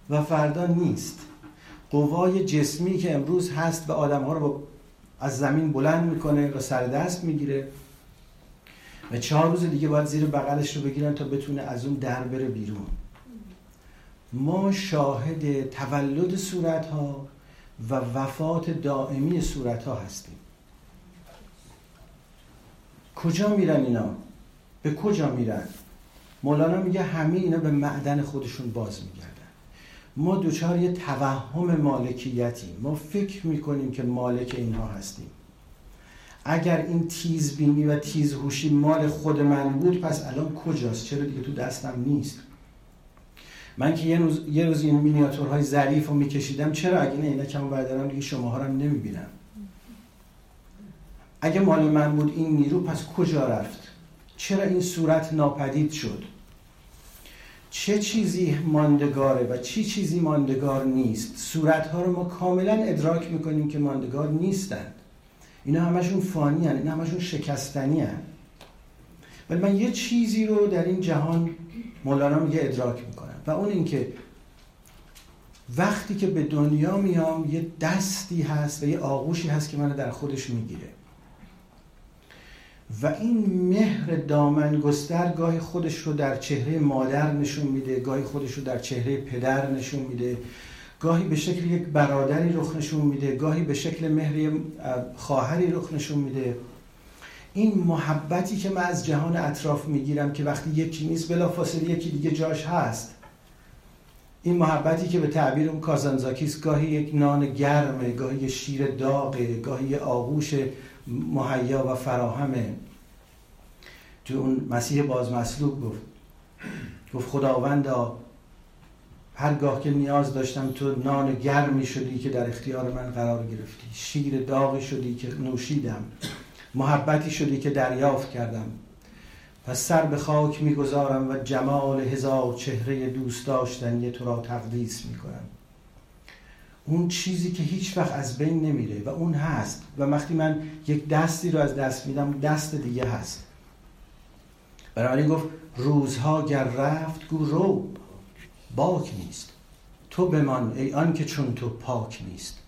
و فردا نیست. قوای جسمی که امروز هست و آدم ها رو از زمین بلند می‌کنه و سر دست می‌گیره. و چهار روز دیگه باید زیر بغلش رو بگیرن تا بتونه از اون در بره بیرون. ما شاهد تولد صورت ها و وفات دائمی صورت ها هستیم. کجا میرن اینا؟ به کجا میرن؟ مولانا میگه همه اینا به معدن خودشون باز میگردن. ما دوچار یه توهم مالکیتی ما فکر می‌کنیم که مالک اینها هستیم. اگر این تیز بینی و تیز هوشی مال خود من بود پس الان کجاست؟ چرا دیگه تو دستم نیست؟ من که یه روز, یه روز این مینیاتورهای ظریف رو میکشیدم چرا؟ اگه نه کم بردارم دیگه شماها رو نمی‌بینم اگه مال من بود این نیرو پس کجا رفت چرا این صورت ناپدید شد چه چیزی ماندگاره و چی چیزی ماندگار نیست صورتها رو ما کاملا ادراک می‌کنیم که ماندگار نیستند اینا همشون فانی هن. اینا همشون شکستنی هن. ولی من یه چیزی رو در این جهان مولانا میگه ادراک می‌کنم و اون اینکه وقتی که به دنیا میام یه دستی هست و یه آغوشی هست که منو در خودش می‌گیره و این مهر دامن گستر گاهی خودش رو در چهره مادر نشون میده گاهی خودش رو در چهره پدر نشون میده. گاهی به شکل یک برادری رخ نشون میده گاهی به شکل مهر خواهری رخ نشون میده. این محبتی که من از جهان اطراف می‌گیرم که وقتی یکی نیست بلافاصله یکی دیگه جاش هست. این محبتی که به تعبیر اون کازانزاکیس گاهی یک نان گرمه گاهی شیر داغه گاهی آغوش مهیا و فراهمه تو اون مسیح بازمسلوب گفت. گفت خداوندا هرگاه که نیاز داشتم تو نان گرمی شدی که در اختیار من قرار گرفتی. شیر داغی شدی که نوشیدم. محبتی شدی که دریافت کردم. پس سر به خاک می‌گذارم و جمال هزار چهره دوست داشتنی تو را تقدیس می‌کنم. اون چیزی که هیچ وقت از بین نمیره و اون هست. و وقتی من یک دستی رو از دست میدم دست دیگه هست. بنابراین گفت روزها گر رفت گو رو باک نیست. تو بمان ای آن که چون تو پاک نیست.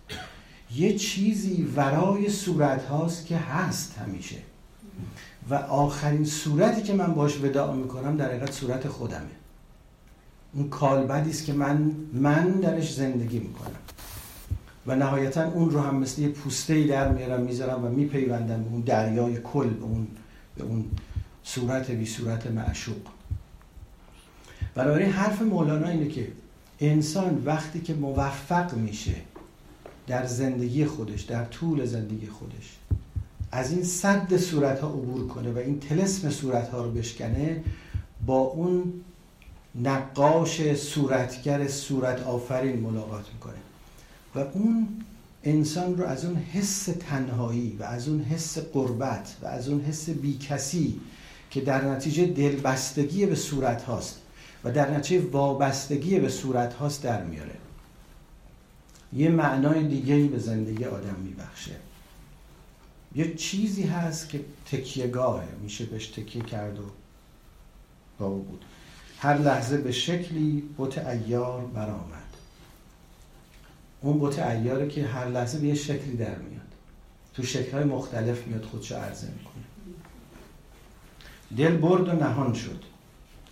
یه چیزی ورای صورت هاست که هست همیشه. و آخرین صورتی که من باش وداع می‌کنم در حقیقت صورت خودمه. اون کالبدی است که من من درش زندگی می‌کنم. و نهایتا اون رو هم مثل یه پوسته ای در میارم می‌ذارم و میپیوندم به اون دریای کل به اون به اون صورت بی صورت معشوق. بنابراین حرف مولانا اینه که انسان وقتی که موفق میشه در زندگی خودش در طول زندگی خودش از این صد صورت ها عبور کنه و این تلسم صورت ها رو بشکنه با اون نقاش صورتگر صورت آفرین ملاقات می‌کنه. و اون انسان رو از اون حس تنهایی و از اون حس قربت و از اون حس بیکسی که در نتیجه دلبستگی به صورت هاست و در نتیجه وابستگی به صورت هاست در میاره. یه معنای دیگه به زندگی آدم میبخشه. یه چیزی هست که تکیهگاهه. میشه بهش تکیه کرد و با بود. هر لحظه به شکلی بوت ایار برآمد. اون بوت ایاره که هر لحظه به یه شکلی در میاد. تو شکلهای مختلف میاد خودشو عرضه می‌کنه. دل برد و نهان شد.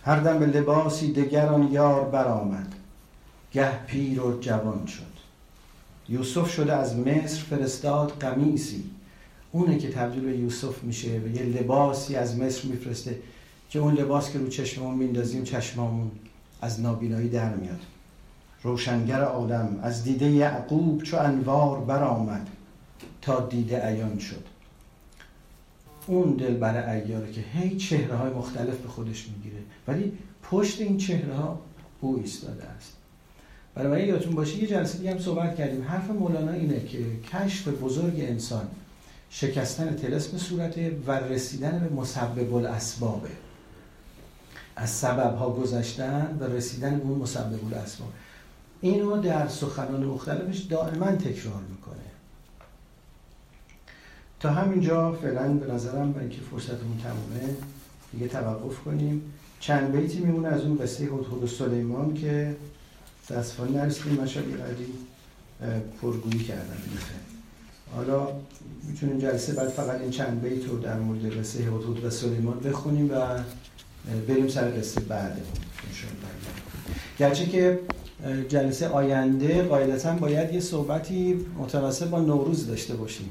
هر دم به لباسی دگران یار برآمد. گه پیر و جوان شد. یوسف شده از مصر فرستاد قمیسی اونه که تبدیل به یوسف میشه و یه لباسی از مصر میفرسته که اون لباس که رو چشممون میندازیم چشممون از نابینایی در میاد. روشنگر آدم از دیده یعقوب چو انوار برآمد تا دیده عیان شد. اون دل برای ایاره که هی چهره های مختلف به خودش می‌گیره ولی پشت این چهره ها او ایستاده است. برای یادتون باشه یه جلسه دیگه هم صحبت کردیم. حرف مولانا اینه که کشف بزرگ انسان شکستن تلسم صورته و رسیدن به مسبب الاسبابه از سبب ها گذشتن و رسیدن به اون مسبب الاسباب. اینو در سخنان مختلفش دائما تکرار می‌کنه. تا همینجا فعلا به نظرم برای اینکه فرصتمون تمومه دیگه توقف کنیم. چند بیتی میمونه از اون قصه هدهد سلیمان که دستفال نرسیدیم. من شاید پرگویی کردم حالا می‌تونیم جلسه بعد فقط این چند بیت رو در مورد قصه هدهد و سلیمان بخونیم و بریم سر قصه بعد. گرچه که جلسه آینده قاعدتا باید یه صحبتی متوسط با نوروز داشته باشیم.